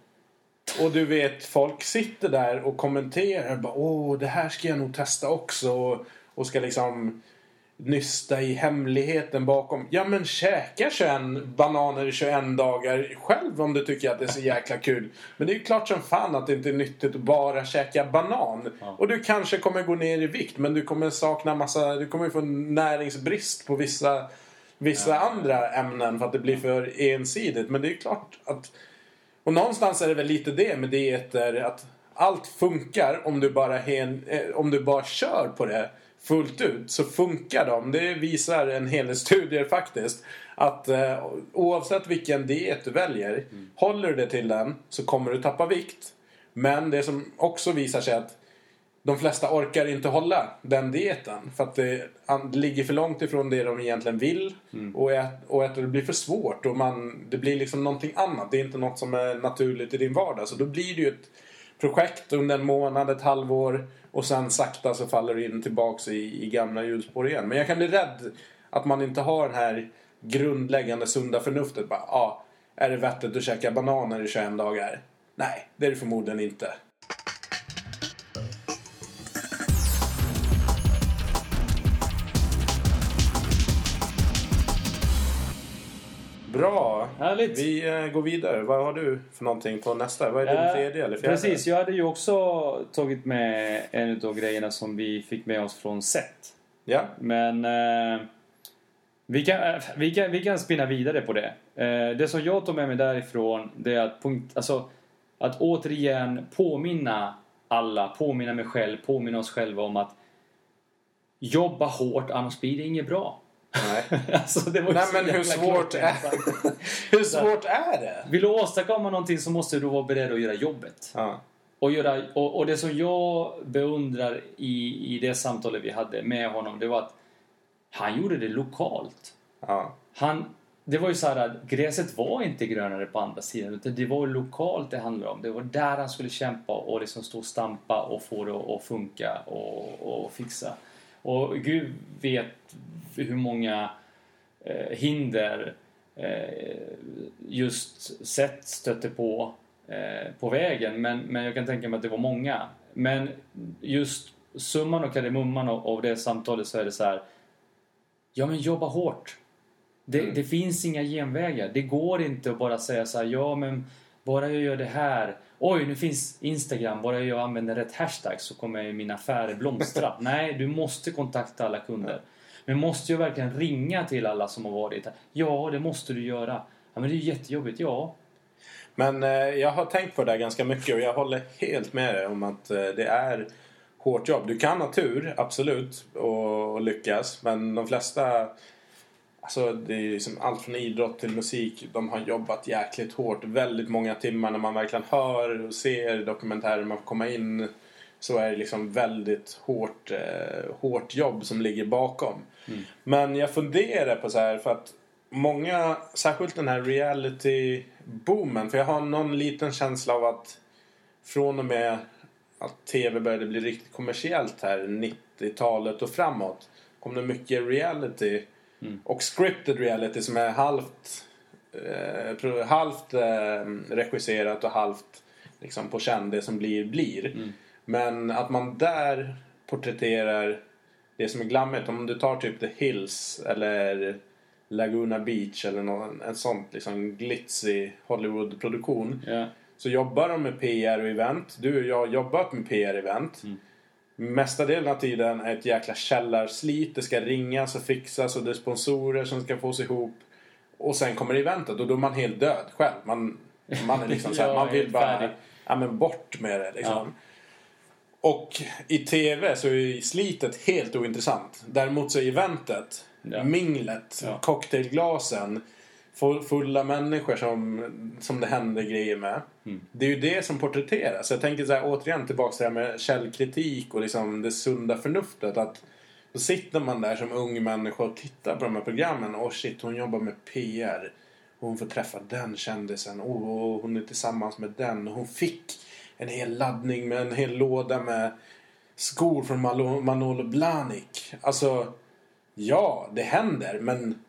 Och du vet, folk sitter där och kommenterar. Bara, Åh, det här ska jag nog testa också. Och, och ska liksom nysta i hemligheten bakom. Ja, men käka 21 bananer i 21 dagar själv om du tycker att det är så jäkla kul. Men det är ju klart som fan att det inte är nyttigt att bara käka banan. Ja. Och du kanske kommer gå ner i vikt men du kommer sakna massa, du kommer få näringsbrist på vissa, vissa andra ämnen för att det blir för ensidigt. Men det är ju klart att och någonstans är det väl lite det med dieter att allt funkar om du bara, hen, eh, om du bara kör på det fullt ut så funkar de. Det visar en hel del studier faktiskt. Att eh, oavsett vilken diet du väljer, håller du det till den så kommer du tappa vikt. Men det som också visar sig att de flesta orkar inte hålla den dieten. För att det ligger för långt ifrån det de egentligen vill. Och, ät, och att det blir för svårt. Och man, det blir liksom någonting annat. Det är inte något som är naturligt i din vardag. Så då blir det ju ett projekt under en månad, ett halvår. Och sen sakta så faller du in tillbaks i, i gamla hjulspår igen. Men jag kan bli rädd att man inte har den här grundläggande sunda förnuftet. Bara, ah, är det vettigt att käka bananer i 21 dagar? Nej, det är det förmodligen inte. Bra. Härligt. Vi eh, går vidare. Vad har du för någonting på nästa? Vad är din Eh, tredje eller fjärde? Precis, jag hade ju också tagit med en av grejerna som vi fick med oss från set. Ja. Men eh, vi, kan, eh, vi, kan, vi kan spinna vidare på det. Eh, det som jag tog med mig därifrån det är att, punkt, alltså, att återigen påminna alla, påminna mig själv, påminna oss själva om att jobba hårt annars blir det inget bra. Nej. alltså, det var Nej men hur svårt, är, hur svårt är det? Vill du åstadkomma någonting så måste du vara beredd att göra jobbet. Ja. Och, göra, och, och det som jag beundrar i, i det samtalet vi hade med honom, det var att han gjorde det lokalt. Ja. Han, det var ju så här att gräset var inte grönare på andra sidan, utan det var lokalt det handlade om. Det var där han skulle kämpa och liksom stå och stampa och få det att funka och, och fixa. Och Gud vet hur många eh, hinder eh, just sätt stötte på eh, på vägen. Men, men jag kan tänka mig att det var många. Men just summan och kardemumman av, av det samtalet så är det så här. Ja men jobba hårt. Det, Mm. det finns inga genvägar. Det går inte att bara säga så här. Ja men bara jag gör det här. Oj, nu finns Instagram. Bara jag använder rätt hashtag så kommer min affär blomstra. Nej, du måste kontakta alla kunder. Men måste jag verkligen ringa till alla som har varit här? Ja, det måste du göra. Ja, men det är jättejobbigt. Ja. Men eh, jag har tänkt på det där ganska mycket och jag håller helt med dig om att eh, det är hårt jobb. Du kan ha tur, absolut, och, och lyckas. Men de flesta, alltså det är liksom allt från idrott till musik. De har jobbat jäkligt hårt. Väldigt många timmar när man verkligen hör och ser dokumentärer. Man får komma in. Så är det liksom väldigt hårt, eh, hårt jobb som ligger bakom. Men jag funderar på så här för att många, särskilt den här reality-boomen. För jag har någon liten känsla av att från och med att tv började bli riktigt kommersiellt här 90-talet och framåt kom det mycket reality och scripted reality som är halvt, eh, halvt eh, regisserat och halvt liksom, på känn. Det som blir, blir. Mm. Men att man där porträtterar det som är glammigt. Om du tar typ The Hills eller Laguna Beach eller någon, en sån liksom glitzy Hollywood-produktion. Ja. Så jobbar de med PR och event. Du och jag har jobbat med PR-event. Mm. Mesta delen av tiden är ett jäkla källarslit. Det ska ringas och fixas och det är sponsorer som ska fås ihop. Och sen kommer eventet och då är man helt död själv. Man, man är liksom så här, man vill bara ja, men bort med det liksom. Ja. Och i TV så är slitet helt ointressant. Däremot så är eventet, Ja. minglet, Ja. cocktailglasen, fulla människor som, som det händer grejer med. Mm. Det är ju det som porträtteras. Jag tänker så här, återigen tillbaka till det här med källkritik och liksom det sunda förnuftet. Att då sitter man där som ung människa och tittar på de här programmen. Åh shit, hon jobbar med PR. Hon får träffa den kändisen. Oh, hon är tillsammans med den. Och hon fick en hel laddning med en hel låda med skor från Manolo Blahnik. Alltså, ja, det händer. Men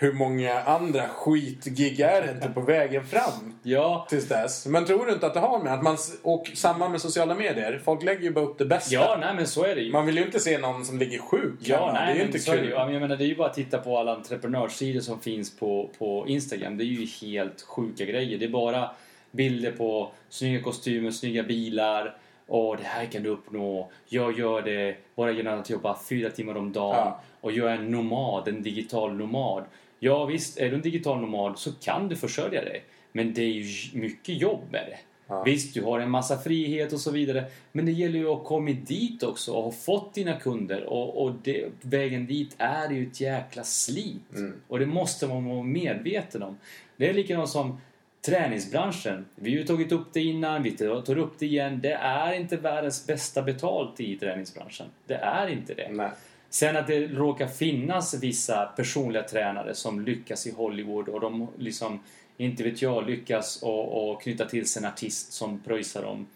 hur många andra skitgig är det inte på vägen fram? Ja, tills dess. Men tror du inte att det har med att man... Och samma med sociala medier. Folk lägger ju bara upp det bästa. ja nej men så är det ju. Man vill ju inte se någon som ligger sjuk. Ja, nej, det är ju inte så är det kul. Jag menar, det är ju bara att titta på alla entreprenörssidor som finns på, på Instagram. Det är ju helt sjuka grejer. Det är bara bilder på snygga kostymer, snygga bilar. Och det här kan du uppnå. Jag gör det bara genom att jobba fyra timmar om dagen. Ja. Och jag är en nomad, en digital nomad. Ja visst, är du en digital nomad så kan du försörja dig. Men det är ju mycket jobb med det. Ja. Visst, du har en massa frihet och så vidare. Men det gäller ju att komma dit också och ha fått dina kunder. Och, och det, vägen dit är ju ett jäkla slit. Och det måste man vara medveten om. Det är likadant som träningsbranschen. Vi har ju tagit upp det innan, vi tar upp det igen. Det är inte världens bästa betalt i träningsbranschen. Det är inte det. Nej. Sen att det råkar finnas vissa personliga tränare som lyckas i Hollywood och de liksom, inte vet jag, lyckas och, och knyta till sig en artist som pröjsar dem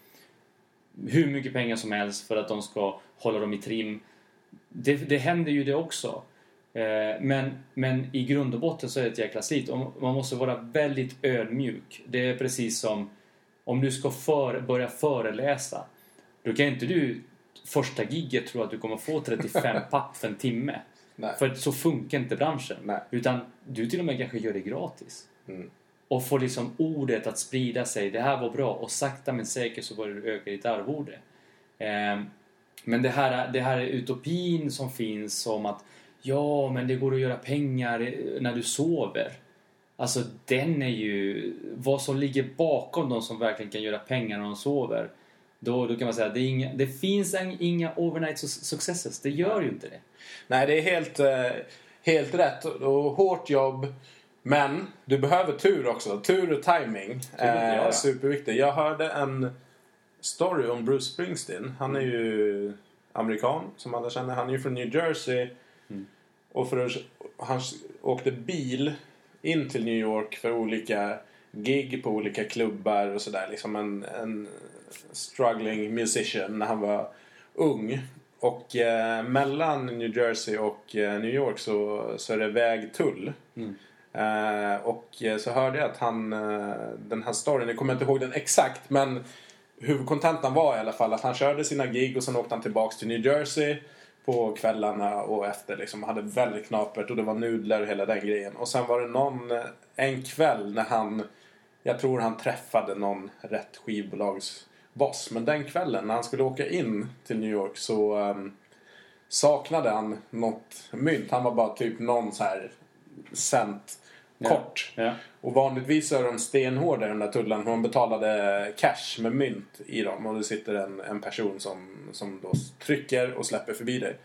hur mycket pengar som helst för att de ska hålla dem i trim. Det, det händer ju det också. Eh, men, men i grund och botten så är det ett jäkla slit och man måste vara väldigt ödmjuk. Det är precis som om du ska för, börja föreläsa. Då kan inte du första gigget tro att du kommer få 35 papp för en timme. Nej. För så funkar inte branschen. Nej. Utan du till och med kanske gör det gratis. Mm. Och får liksom ordet att sprida sig. Det här var bra. Och sakta men säkert så börjar du öka ditt arvode. Ehm, men det här, det här är utopin som finns om att ja, men det går att göra pengar när du sover. Alltså den är ju... Vad som ligger bakom de som verkligen kan göra pengar när de sover. Då, då kan man säga att det, inga, det finns inga overnight su- successes. Det gör ju inte det. Nej, det är helt, eh, helt rätt. Och hårt jobb. Men du behöver tur också. Tur och timing är ja, ja. superviktigt. Jag hörde en story om Bruce Springsteen. Han är ju amerikan, som alla känner. Han är ju från New Jersey. Mm. Och för han åkte bil in till New York för olika gig på olika klubbar och sådär. Liksom en, en struggling musician när han var ung. Och eh, mellan New Jersey och eh, New York så, så är det vägtull. Mm. Eh, och eh, så hörde jag att han, eh, den här storyn, jag kommer inte ihåg den exakt men huvudkontentan var i alla fall att han körde sina gig och sen åkte han tillbaks till New Jersey på kvällarna och efter liksom hade väldigt knapert och det var nudlar och hela den grejen. Och sen var det någon, eh, en kväll när han, jag tror han träffade någon rätt skivbolagsboss. Men den kvällen när han skulle åka in till New York så ehm, saknade han något mynt. Han var bara typ någon så här cent kort. Ja. Och vanligtvis är de stenhårda i den där tullen. Man betalade cash med mynt i dem. Och det sitter en, en person som, som då trycker och släpper förbi dig.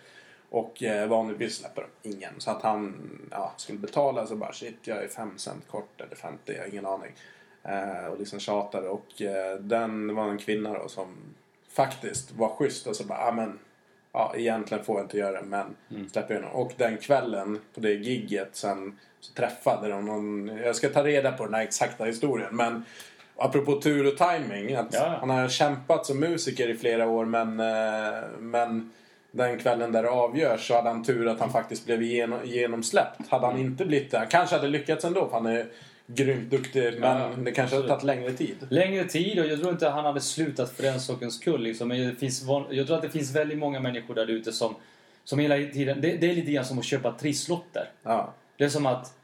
Och eh, vanligtvis släpper de ingen. Så att han ja, skulle betala så bara shit jag är 5 cent kort eller 50, jag har ingen aning. Eh, och liksom tjatade. Och eh, den var en kvinna då som faktiskt var schysst och så bara ah, men ja, egentligen får jag inte göra det men släpper igenom. Och den kvällen på det gigget sen så träffade de någon, jag ska ta reda på den här exakta historien men apropå tur och timing att Ja. han har kämpat som musiker i flera år men, eh, men den kvällen där det avgörs så hade han tur att han faktiskt blev genom, genomsläppt. Hade han inte blivit det, kanske hade lyckats ändå för han är grymt duktig. Men Ja, det kanske har absolut. tagit längre tid. Längre tid och jag tror inte han hade slutat för den sakens skull. Liksom. Men det finns, jag tror att det finns väldigt många människor där ute som, som hela tiden... Det, det är lite grann som att köpa trisslotter. Ja. Det är som att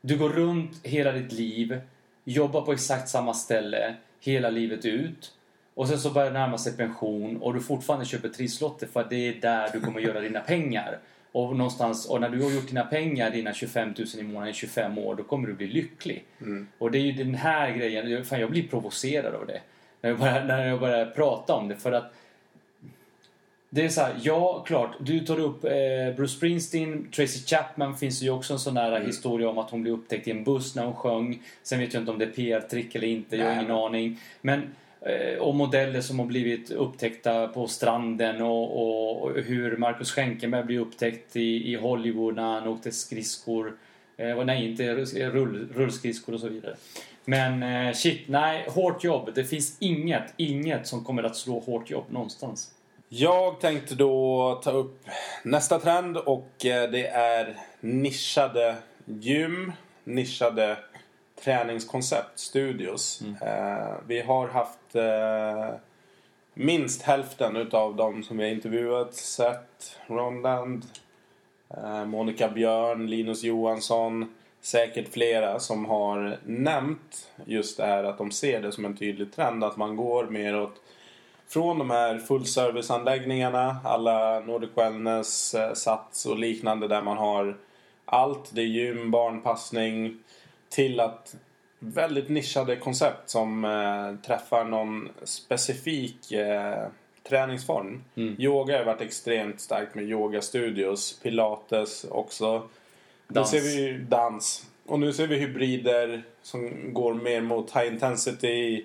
du går runt hela ditt liv, jobbar på exakt samma ställe hela livet ut. Och sen så börjar det närma sig pension och du fortfarande köper trisslotter för att det är där du kommer göra dina pengar. Och, någonstans, och när du har gjort dina pengar, dina 25 000 i månaden i 25 år, då kommer du bli lycklig. Och det är ju den här grejen, fan jag blir provocerad av det. När jag börjar, när jag börjar prata om det. För att det är så här, ja klart, du tar upp eh, Bruce Springsteen, Tracy Chapman finns ju också en sån där historia om att hon blev upptäckt i en buss när hon sjöng. Sen vet jag inte om det är PR-trick eller inte, jag har ingen aning. Men, Eh, och modeller som har blivit upptäckta på stranden och, och, hur Marcus Schenkenberg blev upptäckt i, i Hollywood när han åkte skridskor. Eh, nej, inte rull, rullskridskor och så vidare. Men eh, shit, nej, hårt jobb. Det finns inget, inget som kommer att slå hårt jobb någonstans. Jag tänkte då ta upp nästa trend och eh, det är nischade gym, nischade träningskoncept, studios. Eh, vi har haft eh, minst hälften utav de som vi har intervjuat, Seth Ronland, eh, Monica Björn, Linus Johansson, säkert flera som har nämnt just det här att de ser det som en tydlig trend att man går mer åt från de här fullserviceanläggningarna, alla Nordic Wellness, eh, Sats och liknande där man har allt. Det är gym, barnpassning till att väldigt nischade koncept som eh, träffar någon specifik eh, träningsform. Yoga har varit extremt starkt med yogastudios, pilates också. Dans. Nu ser vi ju dans. Och nu ser vi hybrider som går mer mot high intensity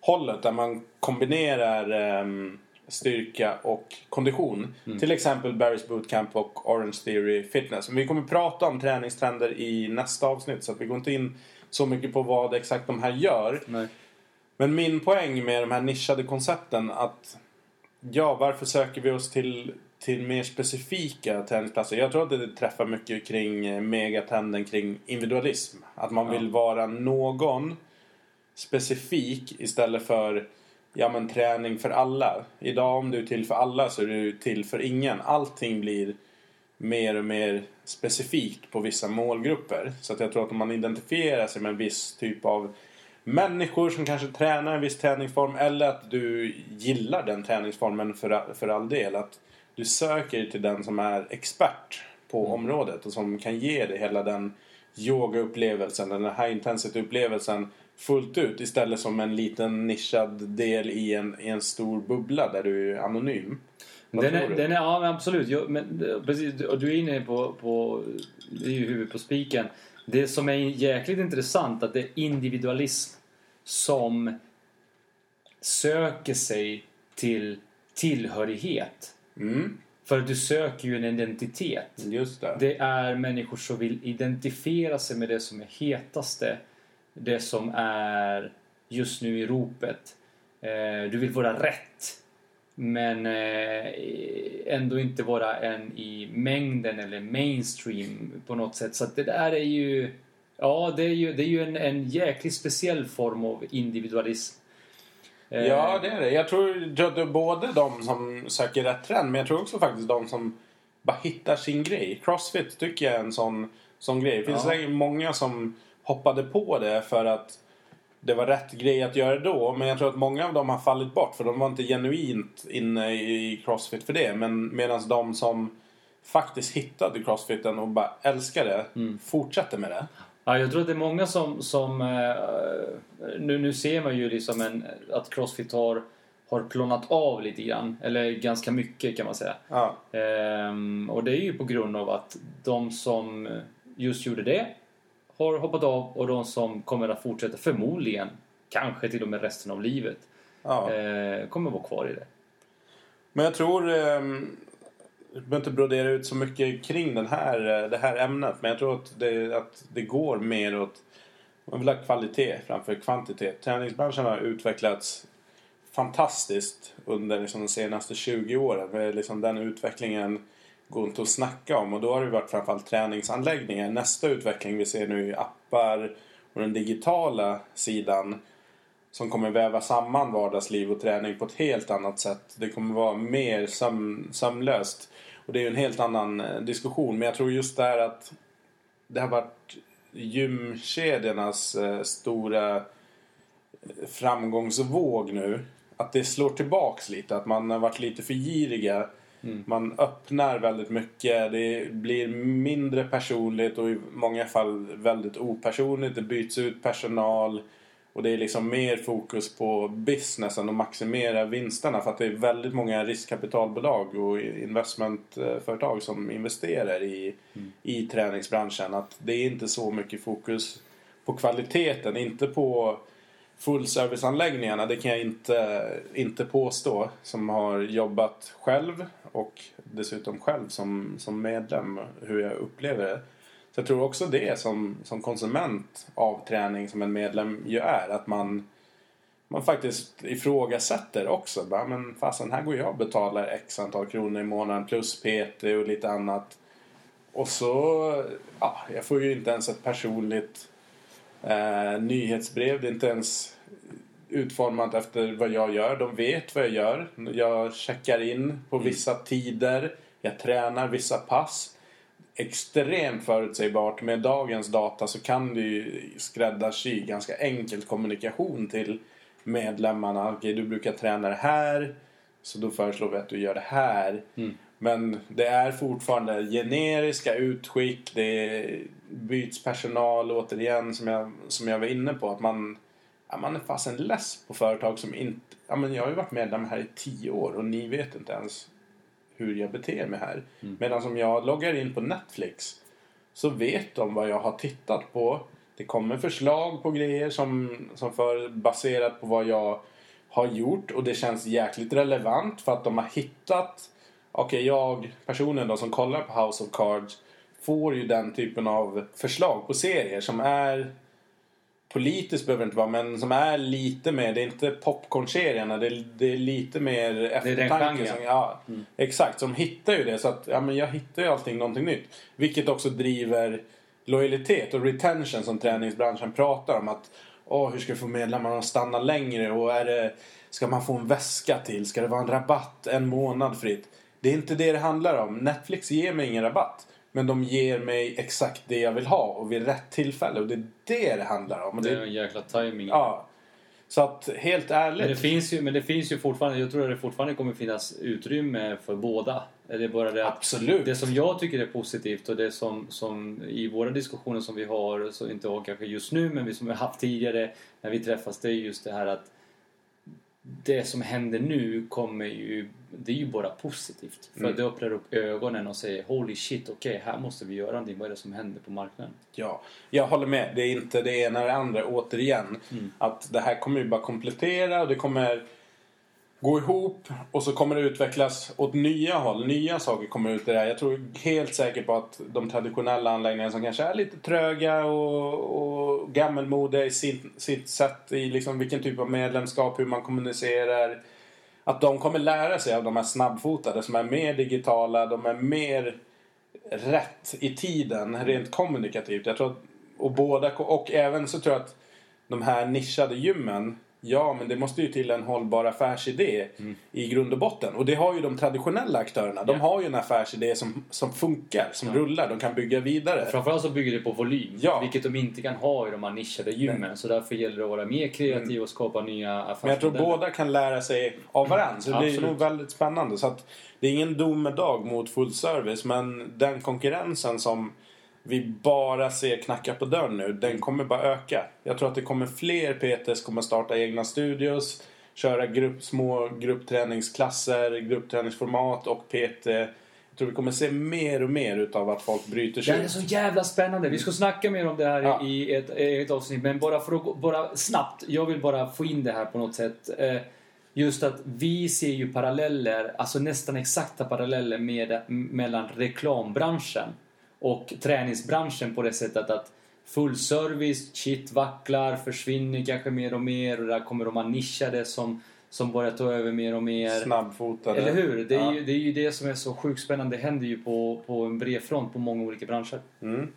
hållet där man kombinerar ehm, styrka och kondition. Till exempel Barry's Bootcamp och Orange Theory Fitness. Men vi kommer prata om träningstrender i nästa avsnitt så vi går inte in så mycket på vad exakt de här gör. Nej. Men min poäng med de här nischade koncepten att ja, varför söker vi oss till, till mer specifika träningsplatser? Jag tror att det träffar mycket kring eh, megatrenden kring individualism. Att man vill vara någon specifik istället för ja, men, träning för alla. Idag om du är till för alla så är du till för ingen. Allting blir mer och mer specifikt på vissa målgrupper. Så att jag tror att om man identifierar sig med en viss typ av människor som kanske tränar en viss träningsform eller att du gillar den träningsformen för, för all del. Att du söker till den som är expert på området och som kan ge dig hela den yogaupplevelsen, den här high intensity upplevelsen fullt ut istället som en liten nischad del i en, i en stor bubbla där du är anonym. Vad Den är, du? den är, ja men absolut. Jag, men, eh, precis, och du är inne på, på det är ju huvudet på spiken. Det som är jäkligt intressant att det är individualism som söker sig till tillhörighet. Mm, För att du söker ju en identitet. det. Det är människor som vill identifiera sig med det som är hetaste. Det som är just nu i ropet. Eh, Du vill vara rätt. Men eh, ändå inte vara en i mängden eller mainstream på något sätt. Så det där är ju... Ja, det är ju, det är ju en, en jäkligt speciell form av individualism. Eh, Ja, det är det. Jag tror det är både de som söker rätt trend, men jag tror också faktiskt de som bara hittar sin grej. Crossfit tycker jag är en sån, sån grej. Det finns Ja. säkert många som hoppade på det för att det var rätt grej att göra då. Men jag tror att många av dem har fallit bort för de var inte genuint inne i Crossfit för det. Men medan de som faktiskt hittade Crossfiten och bara älskar det fortsätter med det. Ja, jag tror att det är många som... som eh, nu, nu ser man ju liksom en, att Crossfit har, har plånat av lite grann. Eller ganska mycket kan man säga. Ja. Ehm, och det är ju på grund av att de som just gjorde det har hoppat av och de som kommer att fortsätta förmodligen, kanske till och med resten av livet, Ja. eh, kommer vara kvar i det. Men jag tror... Eh, jag behöver inte brodera ut så mycket kring den här, eh, det här ämnet. Men jag tror att det, att det går mer åt... Man vill ha kvalitet framför kvantitet. Träningsbranschen har utvecklats fantastiskt under liksom de senaste 20 åren. Liksom den utvecklingen går inte att snacka om. Och då har det varit framförallt träningsanläggningar. Nästa utveckling vi ser nu är appar och den digitala sidan som kommer väva samman vardagsliv och träning på ett helt annat sätt. Det kommer vara mer söm, sömlöst. Och det är ju en helt annan eh, diskussion. Men jag tror just där att det har varit gymkedjornas eh, stora eh, framgångsvåg nu. Att det slår tillbaks lite. Att man har varit lite för giriga. Mm. Man öppnar väldigt mycket. Det blir mindre personligt och i många fall väldigt opersonligt. Det byts ut personal. Och det är liksom mer fokus på businessen och maximera vinsterna för att det är väldigt många riskkapitalbolag och investmentföretag som investerar i, mm. i träningsbranschen. Att det är inte så mycket fokus på kvaliteten, inte på fullserviceanläggningarna. Det kan jag inte, inte påstå som har jobbat själv och dessutom själv som, som medlem hur jag upplever det. Så jag tror också det som, som konsument av träning som en medlem ju är. Att man, man faktiskt ifrågasätter också. Bara, men fasen, här går jag och betalar x antal kronor i månaden plus PT och lite annat. Och så, ja, jag får ju inte ens ett personligt eh, nyhetsbrev. Det är inte ens utformat efter vad jag gör. De vet vad jag gör. Jag checkar in på mm. vissa tider. Jag tränar vissa pass extremt förutsägbart. Med dagens data så kan du ju skräddarsy ganska enkelt kommunikation till medlemmarna. Okej, okay, du brukar träna det här. Så då föreslår vi att du gör det här. Mm. Men det är fortfarande generiska utskick. Det byts personal återigen som jag, som jag var inne på. Att man, ja, man är fasen less på företag som inte... Ja, men jag har ju varit medlem här i tio år och ni vet inte ens hur jag beter mig här. Mm. Medan om jag loggar in på Netflix så vet de vad jag har tittat på. Det kommer förslag på grejer som, som för, baserat på vad jag har gjort och det känns jäkligt relevant för att de har hittat Okej, okay, jag, personen då som kollar på House of Cards får ju den typen av förslag på serier som är politiskt behöver det inte vara, men som är lite mer, det är inte popcornserierna, det, är, det är lite mer eftertanke. Som, ja, mm. Exakt, som hittar ju det. Så att ja, men jag hittar ju allting någonting nytt. Vilket också driver lojalitet och retention som träningsbranschen pratar om. att Åh, hur ska vi få medlemmarna att stanna längre? Och är det, ska man få en väska till? Ska det vara en rabatt en månad fritt? Det är inte det det handlar om. Netflix ger mig ingen rabatt. Men de ger mig exakt det jag vill ha och vid rätt tillfälle. Och det är det det handlar om. det är en jäkla timing. Ja. Så att helt ärligt. Men det finns ju, men det finns ju fortfarande, jag tror att det fortfarande kommer finnas utrymme för båda. Det är bara det Absolut. Det som jag tycker är positivt och det som, som i våra diskussioner som vi har, så inte har kanske just nu, men vi som vi har haft tidigare när vi träffas, det är just det här att det som händer nu kommer ju, det är ju bara positivt. För mm. det öppnar upp ögonen och säger holy shit, okej okay, här måste vi göra någonting. Vad är det som händer på marknaden? Ja, jag håller med. Det är inte det ena eller det andra återigen. Mm. Att det här kommer ju bara komplettera och det kommer gå ihop och så kommer det utvecklas åt nya håll. Nya saker kommer ut i det här. Jag tror helt säkert på att de traditionella anläggningarna som kanske är lite tröga och, och gammelmodiga i sitt, sitt sätt i liksom vilken typ av medlemskap, hur man kommunicerar. Att de kommer lära sig av de här snabbfotade som är mer digitala, de är mer rätt i tiden rent kommunikativt. Jag tror att, och båda, och även så tror jag att de här nischade gymmen Ja, men det måste ju till en hållbar affärsidé mm. i grund och botten. Och det har ju de traditionella aktörerna. De ja. har ju en affärsidé som, som funkar, som ja. rullar. De kan bygga vidare. Framförallt så bygger det på volym. Ja. Vilket de inte kan ha i de här nischade gymmen. Nej. Så därför gäller det att vara mer kreativ mm. och skapa nya affärsmodeller. Men jag tror båda kan lära sig av varandra. Så det blir nog väldigt spännande. Så att det är ingen domedag mot full service. Men den konkurrensen som vi bara ser knacka på dörren nu, den kommer bara öka. Jag tror att det kommer fler PTs kommer starta egna studios, köra grupp, små gruppträningsklasser, gruppträningsformat och PT. Jag tror vi kommer se mer och mer utav att folk bryter sig Det är så jävla spännande. Vi ska snacka mer om det här ja. i ett eget avsnitt. Men bara för att bara snabbt. Jag vill bara få in det här på något sätt. Eh, just att vi ser ju paralleller, alltså nästan exakta paralleller med, mellan reklambranschen och träningsbranschen på det sättet att full service, shit vacklar, försvinner kanske mer och mer och där kommer de här nischade som, som börjar ta över mer och mer. Snabbfotade. Eller hur? Det är, ja. ju, det är ju det som är så sjukt spännande. Det händer ju på, på en bred front på många olika branscher. Mm.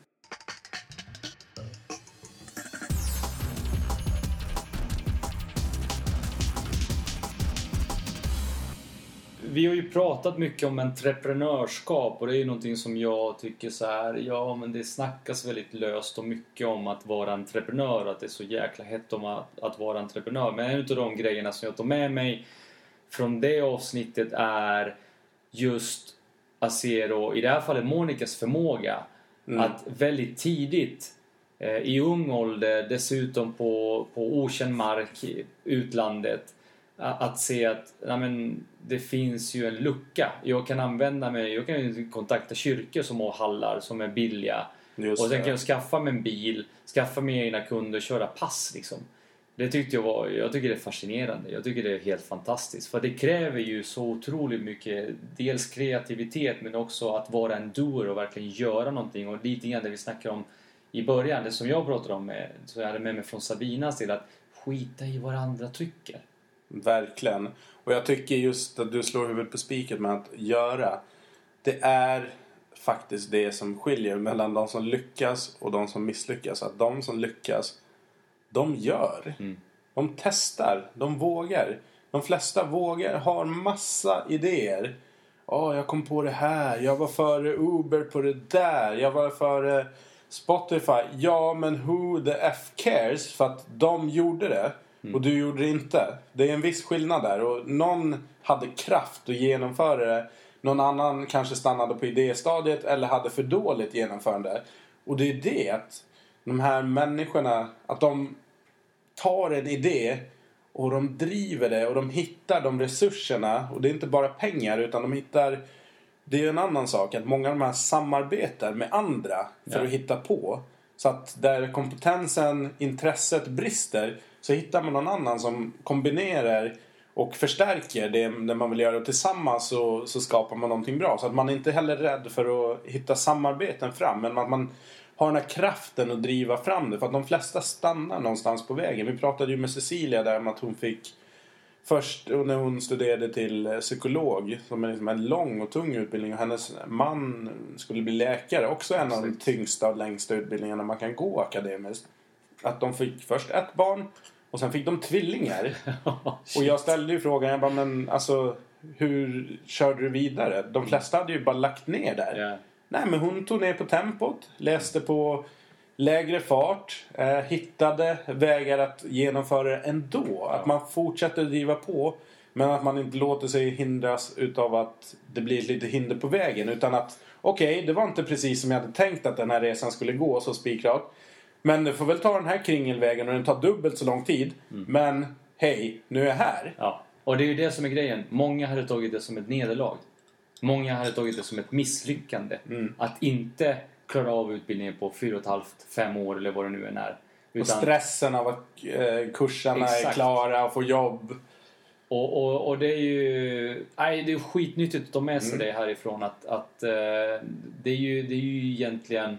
Vi har ju pratat mycket om entreprenörskap och det är ju någonting som jag tycker så här, ja men det snackas väldigt löst och mycket om att vara entreprenör, att det är så jäkla hett om att, att vara entreprenör. Men en av de grejerna som jag tar med mig från det avsnittet är just att se då, i det här fallet Monikas förmåga Mm. att väldigt tidigt eh, i ung ålder, dessutom på, på okänd mark i utlandet, att se att nej men, det finns ju en lucka. Jag kan använda mig, jag kan kontakta kyrkor som har hallar som är billiga. Just och sen kan jag skaffa mig en bil, skaffa mig egna kunder och köra pass liksom. Det tyckte jag var, jag tycker det är fascinerande. Jag tycker det är helt fantastiskt. För det kräver ju så otroligt mycket, dels kreativitet men också att vara en doer och verkligen göra någonting. Och lite grann det vi snackade om i början, det som jag pratade om, med, så jag hade med mig från Sabinas del, att skita i vad andra tycker. Verkligen. Och jag tycker just att du slår huvudet på spiket med att göra. Det är faktiskt det som skiljer mellan de som lyckas och de som misslyckas. Att de som lyckas, de gör. Mm. De testar, de vågar. De flesta vågar, har massa idéer. Åh, jag kom på det här. Jag var före Uber på det där. Jag var före Spotify. Ja, men who the F cares? För att de gjorde det och du gjorde det inte. Det är en viss skillnad där. Och någon hade kraft att genomföra det. Någon annan kanske stannade på idéstadiet eller hade för dåligt genomförande. Och det är det att de här människorna, att de tar en idé och de driver det och de hittar de resurserna. Och det är inte bara pengar utan de hittar... Det är en annan sak att många av de här samarbetar med andra för Ja. att hitta på. Så att där kompetensen, intresset brister så hittar man någon annan som kombinerar och förstärker det, det man vill göra. Och tillsammans så, så skapar man någonting bra. Så att man är inte heller rädd för att hitta samarbeten fram. Men att man har den här kraften att driva fram det. För att de flesta stannar någonstans på vägen. Vi pratade ju med Cecilia där om att hon fick Först när hon studerade till psykolog, som är liksom en lång och tung utbildning och hennes man skulle bli läkare, också en av de tyngsta och längsta utbildningarna man kan gå akademiskt. Att de fick först ett barn och sen fick de tvillingar. Och jag ställde ju frågan, jag bara, men alltså hur körde du vidare? De flesta hade ju bara lagt ner där. Ja. Nej, men hon tog ner på tempot, läste på lägre fart, eh, hittade vägar att genomföra det ändå. Att man fortsätter driva på, men att man inte låter sig hindras utav att det blir ett litet hinder på vägen. Utan att, okej, det var inte precis som jag hade tänkt att den här resan skulle gå så spikrakt. Men du får väl ta den här kringelvägen och den tar dubbelt så lång tid. Men hej, nu är jag här. Ja, och det är ju det som är grejen. Många hade tagit det som ett nederlag. Många hade tagit det som ett misslyckande. Mm. Att inte klara av utbildningen på fyra och ett halvt, fem år eller vad det nu än är. Och Utan, stressen av att eh, kurserna är Exakt. klara och få jobb. och, och, och det är ju nej, det är skitnyttigt att ta med Mm. sig det härifrån. Att, att eh, det, är ju, det är ju egentligen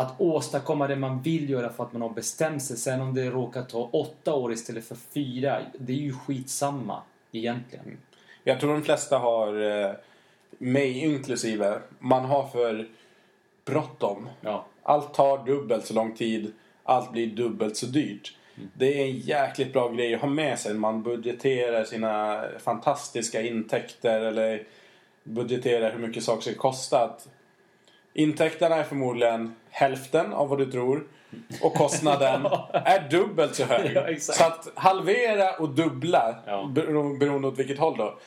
att åstadkomma det man vill göra för att man har bestämt sig. Sen om det råkar ta åtta år istället för fyra, det är ju skitsamma egentligen. Jag tror de flesta har, eh, mig inklusive, man har för bråttom. Ja. Allt tar dubbelt så lång tid. Allt blir dubbelt så dyrt. Det är en jäkligt bra grej att ha med sig när man budgeterar sina fantastiska intäkter eller budgeterar hur mycket saker ska kosta. Att intäkterna är förmodligen hälften av vad du tror och kostnaden är dubbelt så hög. Ja, så att halvera och dubbla, Ja. bero- beroende åt vilket håll då,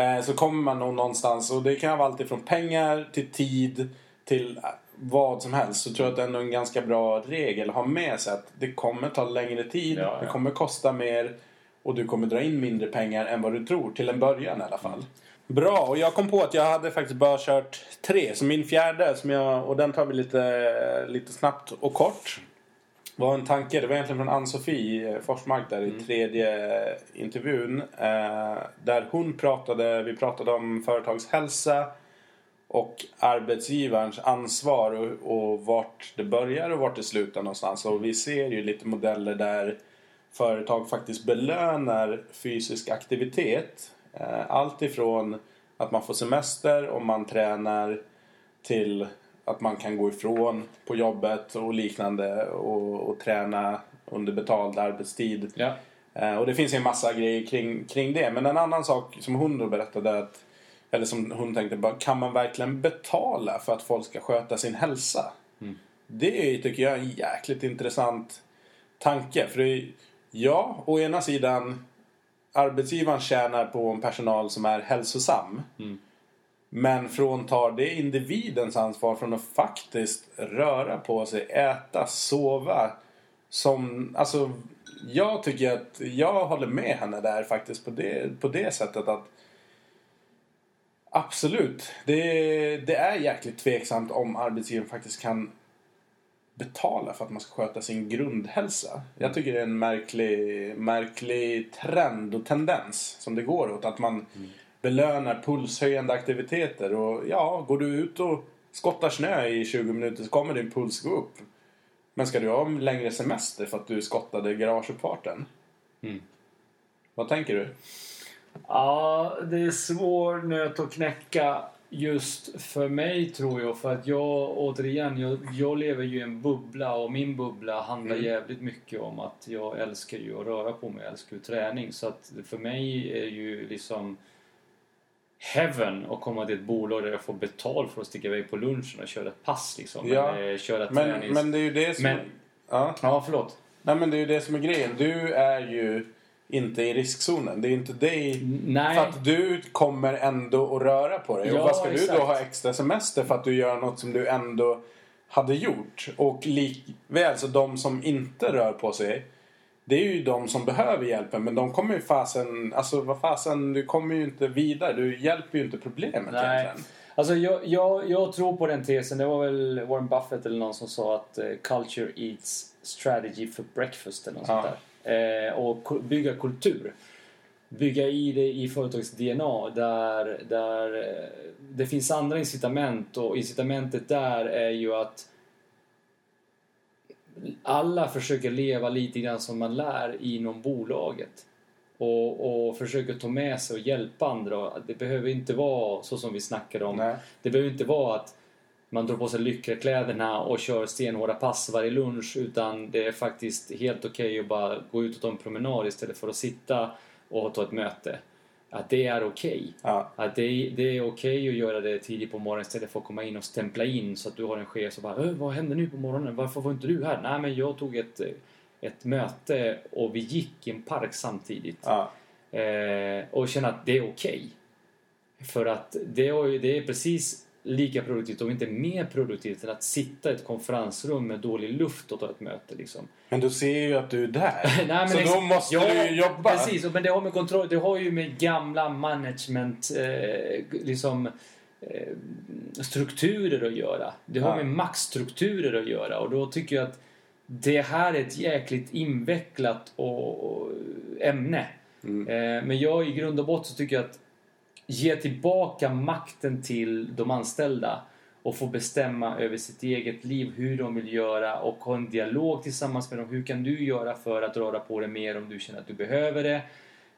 eh, så kommer man nog någonstans. Och det kan vara allt ifrån pengar till tid till eh, vad som helst. Så tror jag att det är en ganska bra regel att ha med sig att det kommer ta längre tid, Ja, det kommer kosta mer och du kommer dra in mindre pengar än vad du tror, till en början i alla fall. Bra, och jag kom på att jag hade faktiskt bara kört tre. Så min fjärde, som jag, och den tar vi lite, lite snabbt och kort. var en tanke, det var egentligen från Ann-Sofie Forsmark där i tredje intervjun. Eh, där hon pratade, vi pratade om företagshälsa och arbetsgivarens ansvar och, och vart det börjar och vart det slutar någonstans. Och vi ser ju lite modeller där företag faktiskt belönar fysisk aktivitet. Eh, Allt ifrån att man får semester om man tränar till att man kan gå ifrån på jobbet och liknande och, och träna under betald arbetstid. Ja. Eh, och det finns ju en massa grejer kring, kring det. Men en annan sak som hon då berättade att eller som hon tänkte, bara, kan man verkligen betala för att folk ska sköta sin hälsa? Mm. Det är, tycker jag är en jäkligt intressant tanke. För är, ja, å ena sidan arbetsgivaren tjänar på en personal som är hälsosam. Mm. Men fråntar det individens ansvar från att faktiskt röra på sig, äta, sova. Som, alltså, jag tycker att jag håller med henne där faktiskt på det, på det sättet att Absolut. Det, det är jäkligt tveksamt om arbetsgivaren faktiskt kan betala för att man ska sköta sin grundhälsa. Jag tycker det är en märklig, märklig trend och tendens som det går åt. Att man mm. belönar pulshöjande aktiviteter. Och ja, går du ut och skottar snö i 20 minuter så kommer din puls gå upp. Men ska du ha en längre semester för att du skottade garageuppfarten? Mm. Vad tänker du? Ja, det är svår nöt att knäcka just för mig tror jag. För att jag, återigen, jag, jag lever ju i en bubbla och min bubbla handlar mm. jävligt mycket om att jag älskar ju att röra på mig, jag älskar ju träning. Så att för mig är ju liksom heaven att komma till ett bolag där jag får betalt för att sticka iväg på lunchen och köra ett pass liksom. Ja, eller köra men, men det är ju det som... Men, ja. ja, förlåt. Nej men det är ju det som är grejen. Du är ju inte i riskzonen. Det är inte dig. Nej. För att du kommer ändå att röra på dig. Ja, och vad ska exakt. du då ha extra semester för att du gör något som du ändå hade gjort? Och likväl så de som inte rör på sig. Det är ju de som behöver hjälpen men de kommer ju fasen, alltså vad fasen, du kommer ju inte vidare. Du hjälper ju inte problemet Nej. egentligen. Alltså jag, jag, jag tror på den tesen. Det var väl Warren Buffett eller någon som sa att uh, culture eats strategy for breakfast eller något ja. sånt där. Eh, och bygga kultur. Bygga i det i företagets DNA där, där eh, det finns andra incitament och incitamentet där är ju att alla försöker leva lite grann som man lär inom bolaget. Och, och försöker ta med sig och hjälpa andra. Det behöver inte vara så som vi snackade om. Nej. Det behöver inte vara att man drar på sig lyckrakläderna och kör stenhårda pass varje lunch utan det är faktiskt helt okej okay att bara gå ut och ta en promenad istället för att sitta och ta ett möte. Att det är okej. Okay. Ja. Att det, det är okej okay att göra det tidigt på morgonen istället för att komma in och stämpla in så att du har en chef som bara Vad händer nu på morgonen? Varför var inte du här? Nej men jag tog ett, ett möte och vi gick i en park samtidigt. Ja. Eh, och känna att det är okej. För att det är, det är precis lika produktivt, om inte mer produktivt, än att sitta i ett konferensrum med dålig luft och ta ett möte. Liksom. Men du ser ju att du är där. Nej, men så liksom, då måste ja, du ju jobba. Precis, men det har med kontroll, det har ju med gamla management eh, liksom, eh, strukturer att göra. Det har ja. med maktstrukturer att göra och då tycker jag att det här är ett jäkligt invecklat och, och ämne. Mm. Eh, men jag i grund och botten tycker jag att ge tillbaka makten till de anställda och få bestämma över sitt eget liv, hur de vill göra och ha en dialog tillsammans med dem. Hur kan du göra för att röra på dig mer om du känner att du behöver det?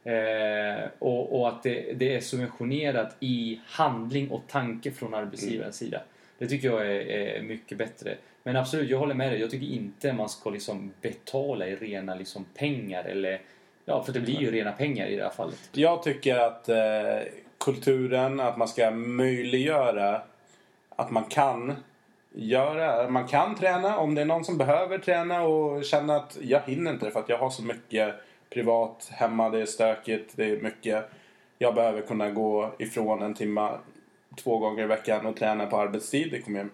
Eh, och, och, att det, det, är subventionerat i handling och tanke från arbetsgivarens mm. sida. Det tycker jag är, är, mycket bättre. Men absolut, jag håller med dig. Jag tycker inte man ska liksom betala i rena liksom pengar eller Ja, för det blir ju rena pengar i det här fallet. Jag tycker att eh, kulturen, att man ska möjliggöra att man kan göra, man kan träna om det är någon som behöver träna och känner att jag hinner inte för att jag har så mycket privat hemma, det är stökigt, det är mycket. Jag behöver kunna gå ifrån en timme två gånger i veckan och träna på arbetstid. Det kommer jag,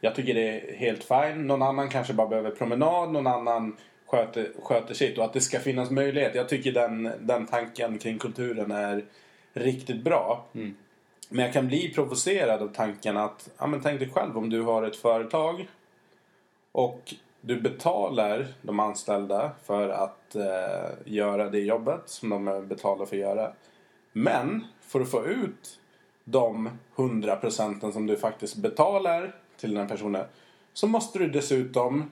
jag tycker det är helt fine. Någon annan kanske bara behöver promenad, någon annan sköter, sköter sitt och att det ska finnas möjlighet. Jag tycker den, den tanken kring kulturen är riktigt bra. Mm. Men jag kan bli provocerad av tanken att, ja men tänk dig själv om du har ett företag och du betalar de anställda för att eh, göra det jobbet som de är betalda för att göra. Men för att få ut de 100 procenten som du faktiskt betalar till den här personen så måste du dessutom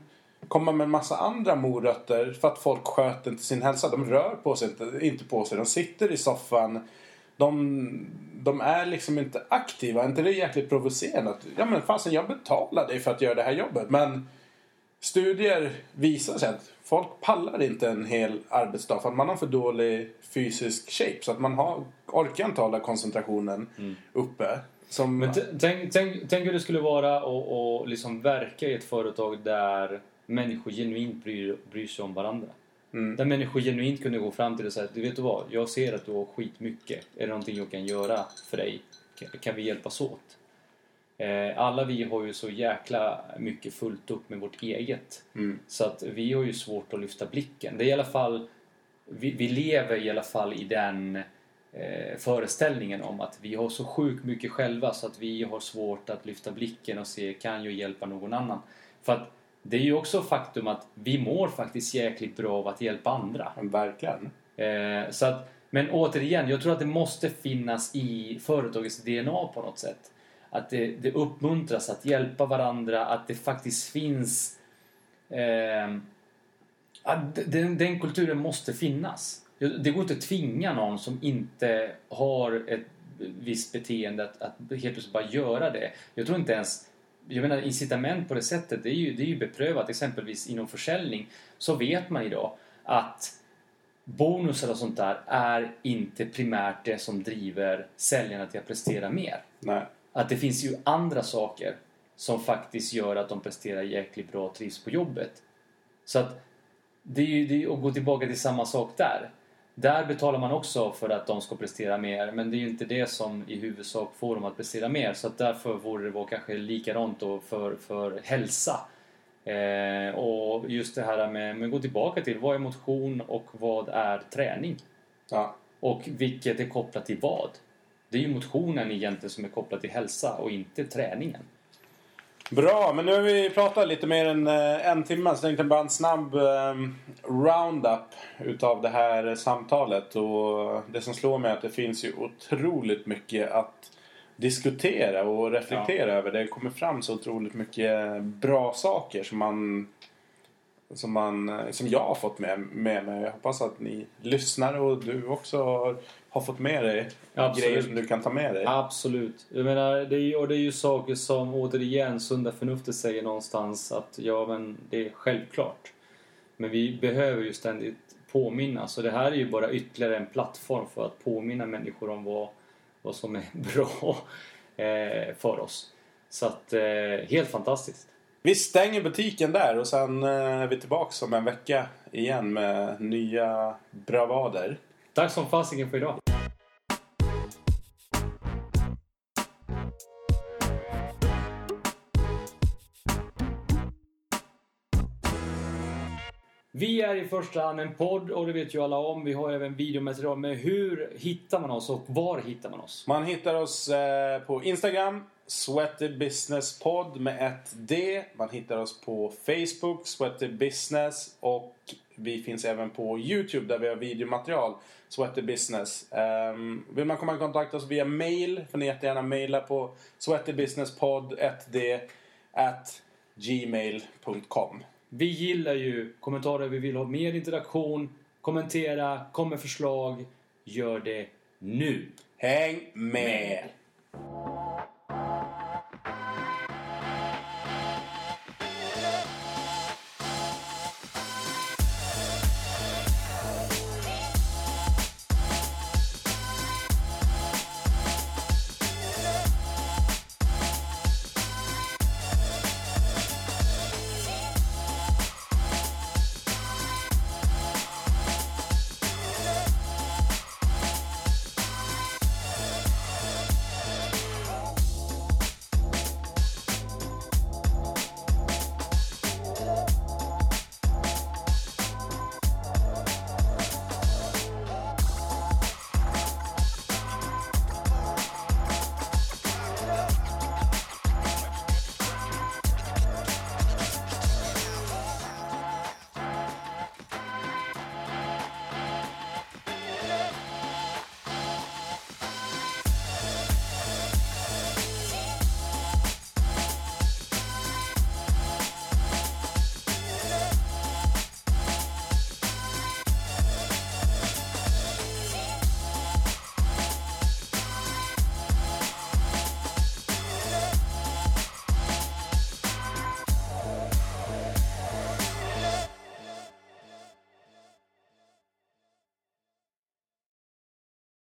komma med en massa andra morötter för att folk sköter inte sin hälsa. De rör på sig inte, inte på sig. De sitter i soffan de, de är liksom inte aktiva. Är inte det jäkligt provocerande? ja men fasen jag betalar dig för att göra det här jobbet men studier visar sig att folk pallar inte en hel arbetsdag för att man har för dålig fysisk shape. Så att man har, orkar inte hålla koncentrationen uppe. Som, Men tänk, tänk, tänk hur det skulle vara att liksom verka i ett företag där människor genuint bryr, bryr sig om varandra. Mm. Där människor genuint kunde gå fram till dig och säga du vet du vad, jag ser att du har skitmycket. Är det någonting jag kan göra för dig? Kan- Kan vi hjälpas åt? Eh, alla vi har ju så jäkla mycket fullt upp med vårt eget. Mm. Så att vi har ju svårt att lyfta blicken. Det är i alla fall, vi, vi lever i alla fall i den eh, föreställningen om att vi har så sjukt mycket själva så att vi har svårt att lyfta blicken och se kan jag hjälpa någon annan. För att det är ju också faktum att vi mår faktiskt jäkligt bra av att hjälpa andra. Verkligen. Eh, så att, men återigen, jag tror att det måste finnas i företagets DNA på något sätt. Att det, det uppmuntras att hjälpa varandra, att det faktiskt finns... Eh, att den, den kulturen måste finnas. Det går inte att tvinga någon som inte har ett visst beteende att, att helt plötsligt bara göra det. Jag tror inte ens... Jag menar incitament på det sättet, det är ju, det är ju beprövat. Exempelvis inom försäljning så vet man idag att bonusar och sånt där är inte primärt det som driver säljarna till att prestera mer. Nej. Att det finns ju andra saker som faktiskt gör att de presterar jäkligt bra och trivs på jobbet. Så att det är ju det är att gå tillbaka till samma sak där. Där betalar man också för att de ska prestera mer men det är ju inte det som i huvudsak får dem att prestera mer så att därför borde det vara kanske likadant då för, för hälsa. Eh, och just det här med, men gå tillbaka till vad är motion och vad är träning? Ja. Och vilket är kopplat till vad? Det är ju motionen egentligen som är kopplad till hälsa och inte träningen. Bra, men nu har vi pratat lite mer än eh, en timme så jag tänkte bara en snabb eh, roundup utav det här samtalet. Och det som slår mig är att det finns ju otroligt mycket att diskutera och reflektera över. Det kommer fram så otroligt mycket bra saker som man som, man, eh, som jag har fått med, med mig. Jag hoppas att ni lyssnar och du också har, har fått med dig Absolut. grejer som du kan ta med dig. Absolut. Jag menar, det är, och det är ju saker som återigen sunda förnuftet säger någonstans att ja, men det är självklart. Men vi behöver ju ständigt påminna. Så det här är ju bara ytterligare en plattform för att påminna människor om vad, vad som är bra eh, för oss. Så att, eh, helt fantastiskt. Vi stänger butiken där och sen eh, är vi tillbaka om en vecka igen med nya bravader. Tack som fasiken för idag. Vi är i första hand en podd och det vet ju alla om. Vi har även videomaterial. Men hur hittar man oss och var hittar man oss? Man hittar oss eh, på Instagram, Sweaty Business Podd med ett D. Man hittar oss på Facebook, Sweaty Business och vi finns även på Youtube där vi har videomaterial, Sweaty Business. Um, vill man komma i kontakt med oss via mail får ni jättegärna mejla på sweatybusinesspodd 1D at gmail.com. Vi gillar ju kommentarer. Vi vill ha mer interaktion. Kommentera, kom med förslag. Gör det nu. Häng med!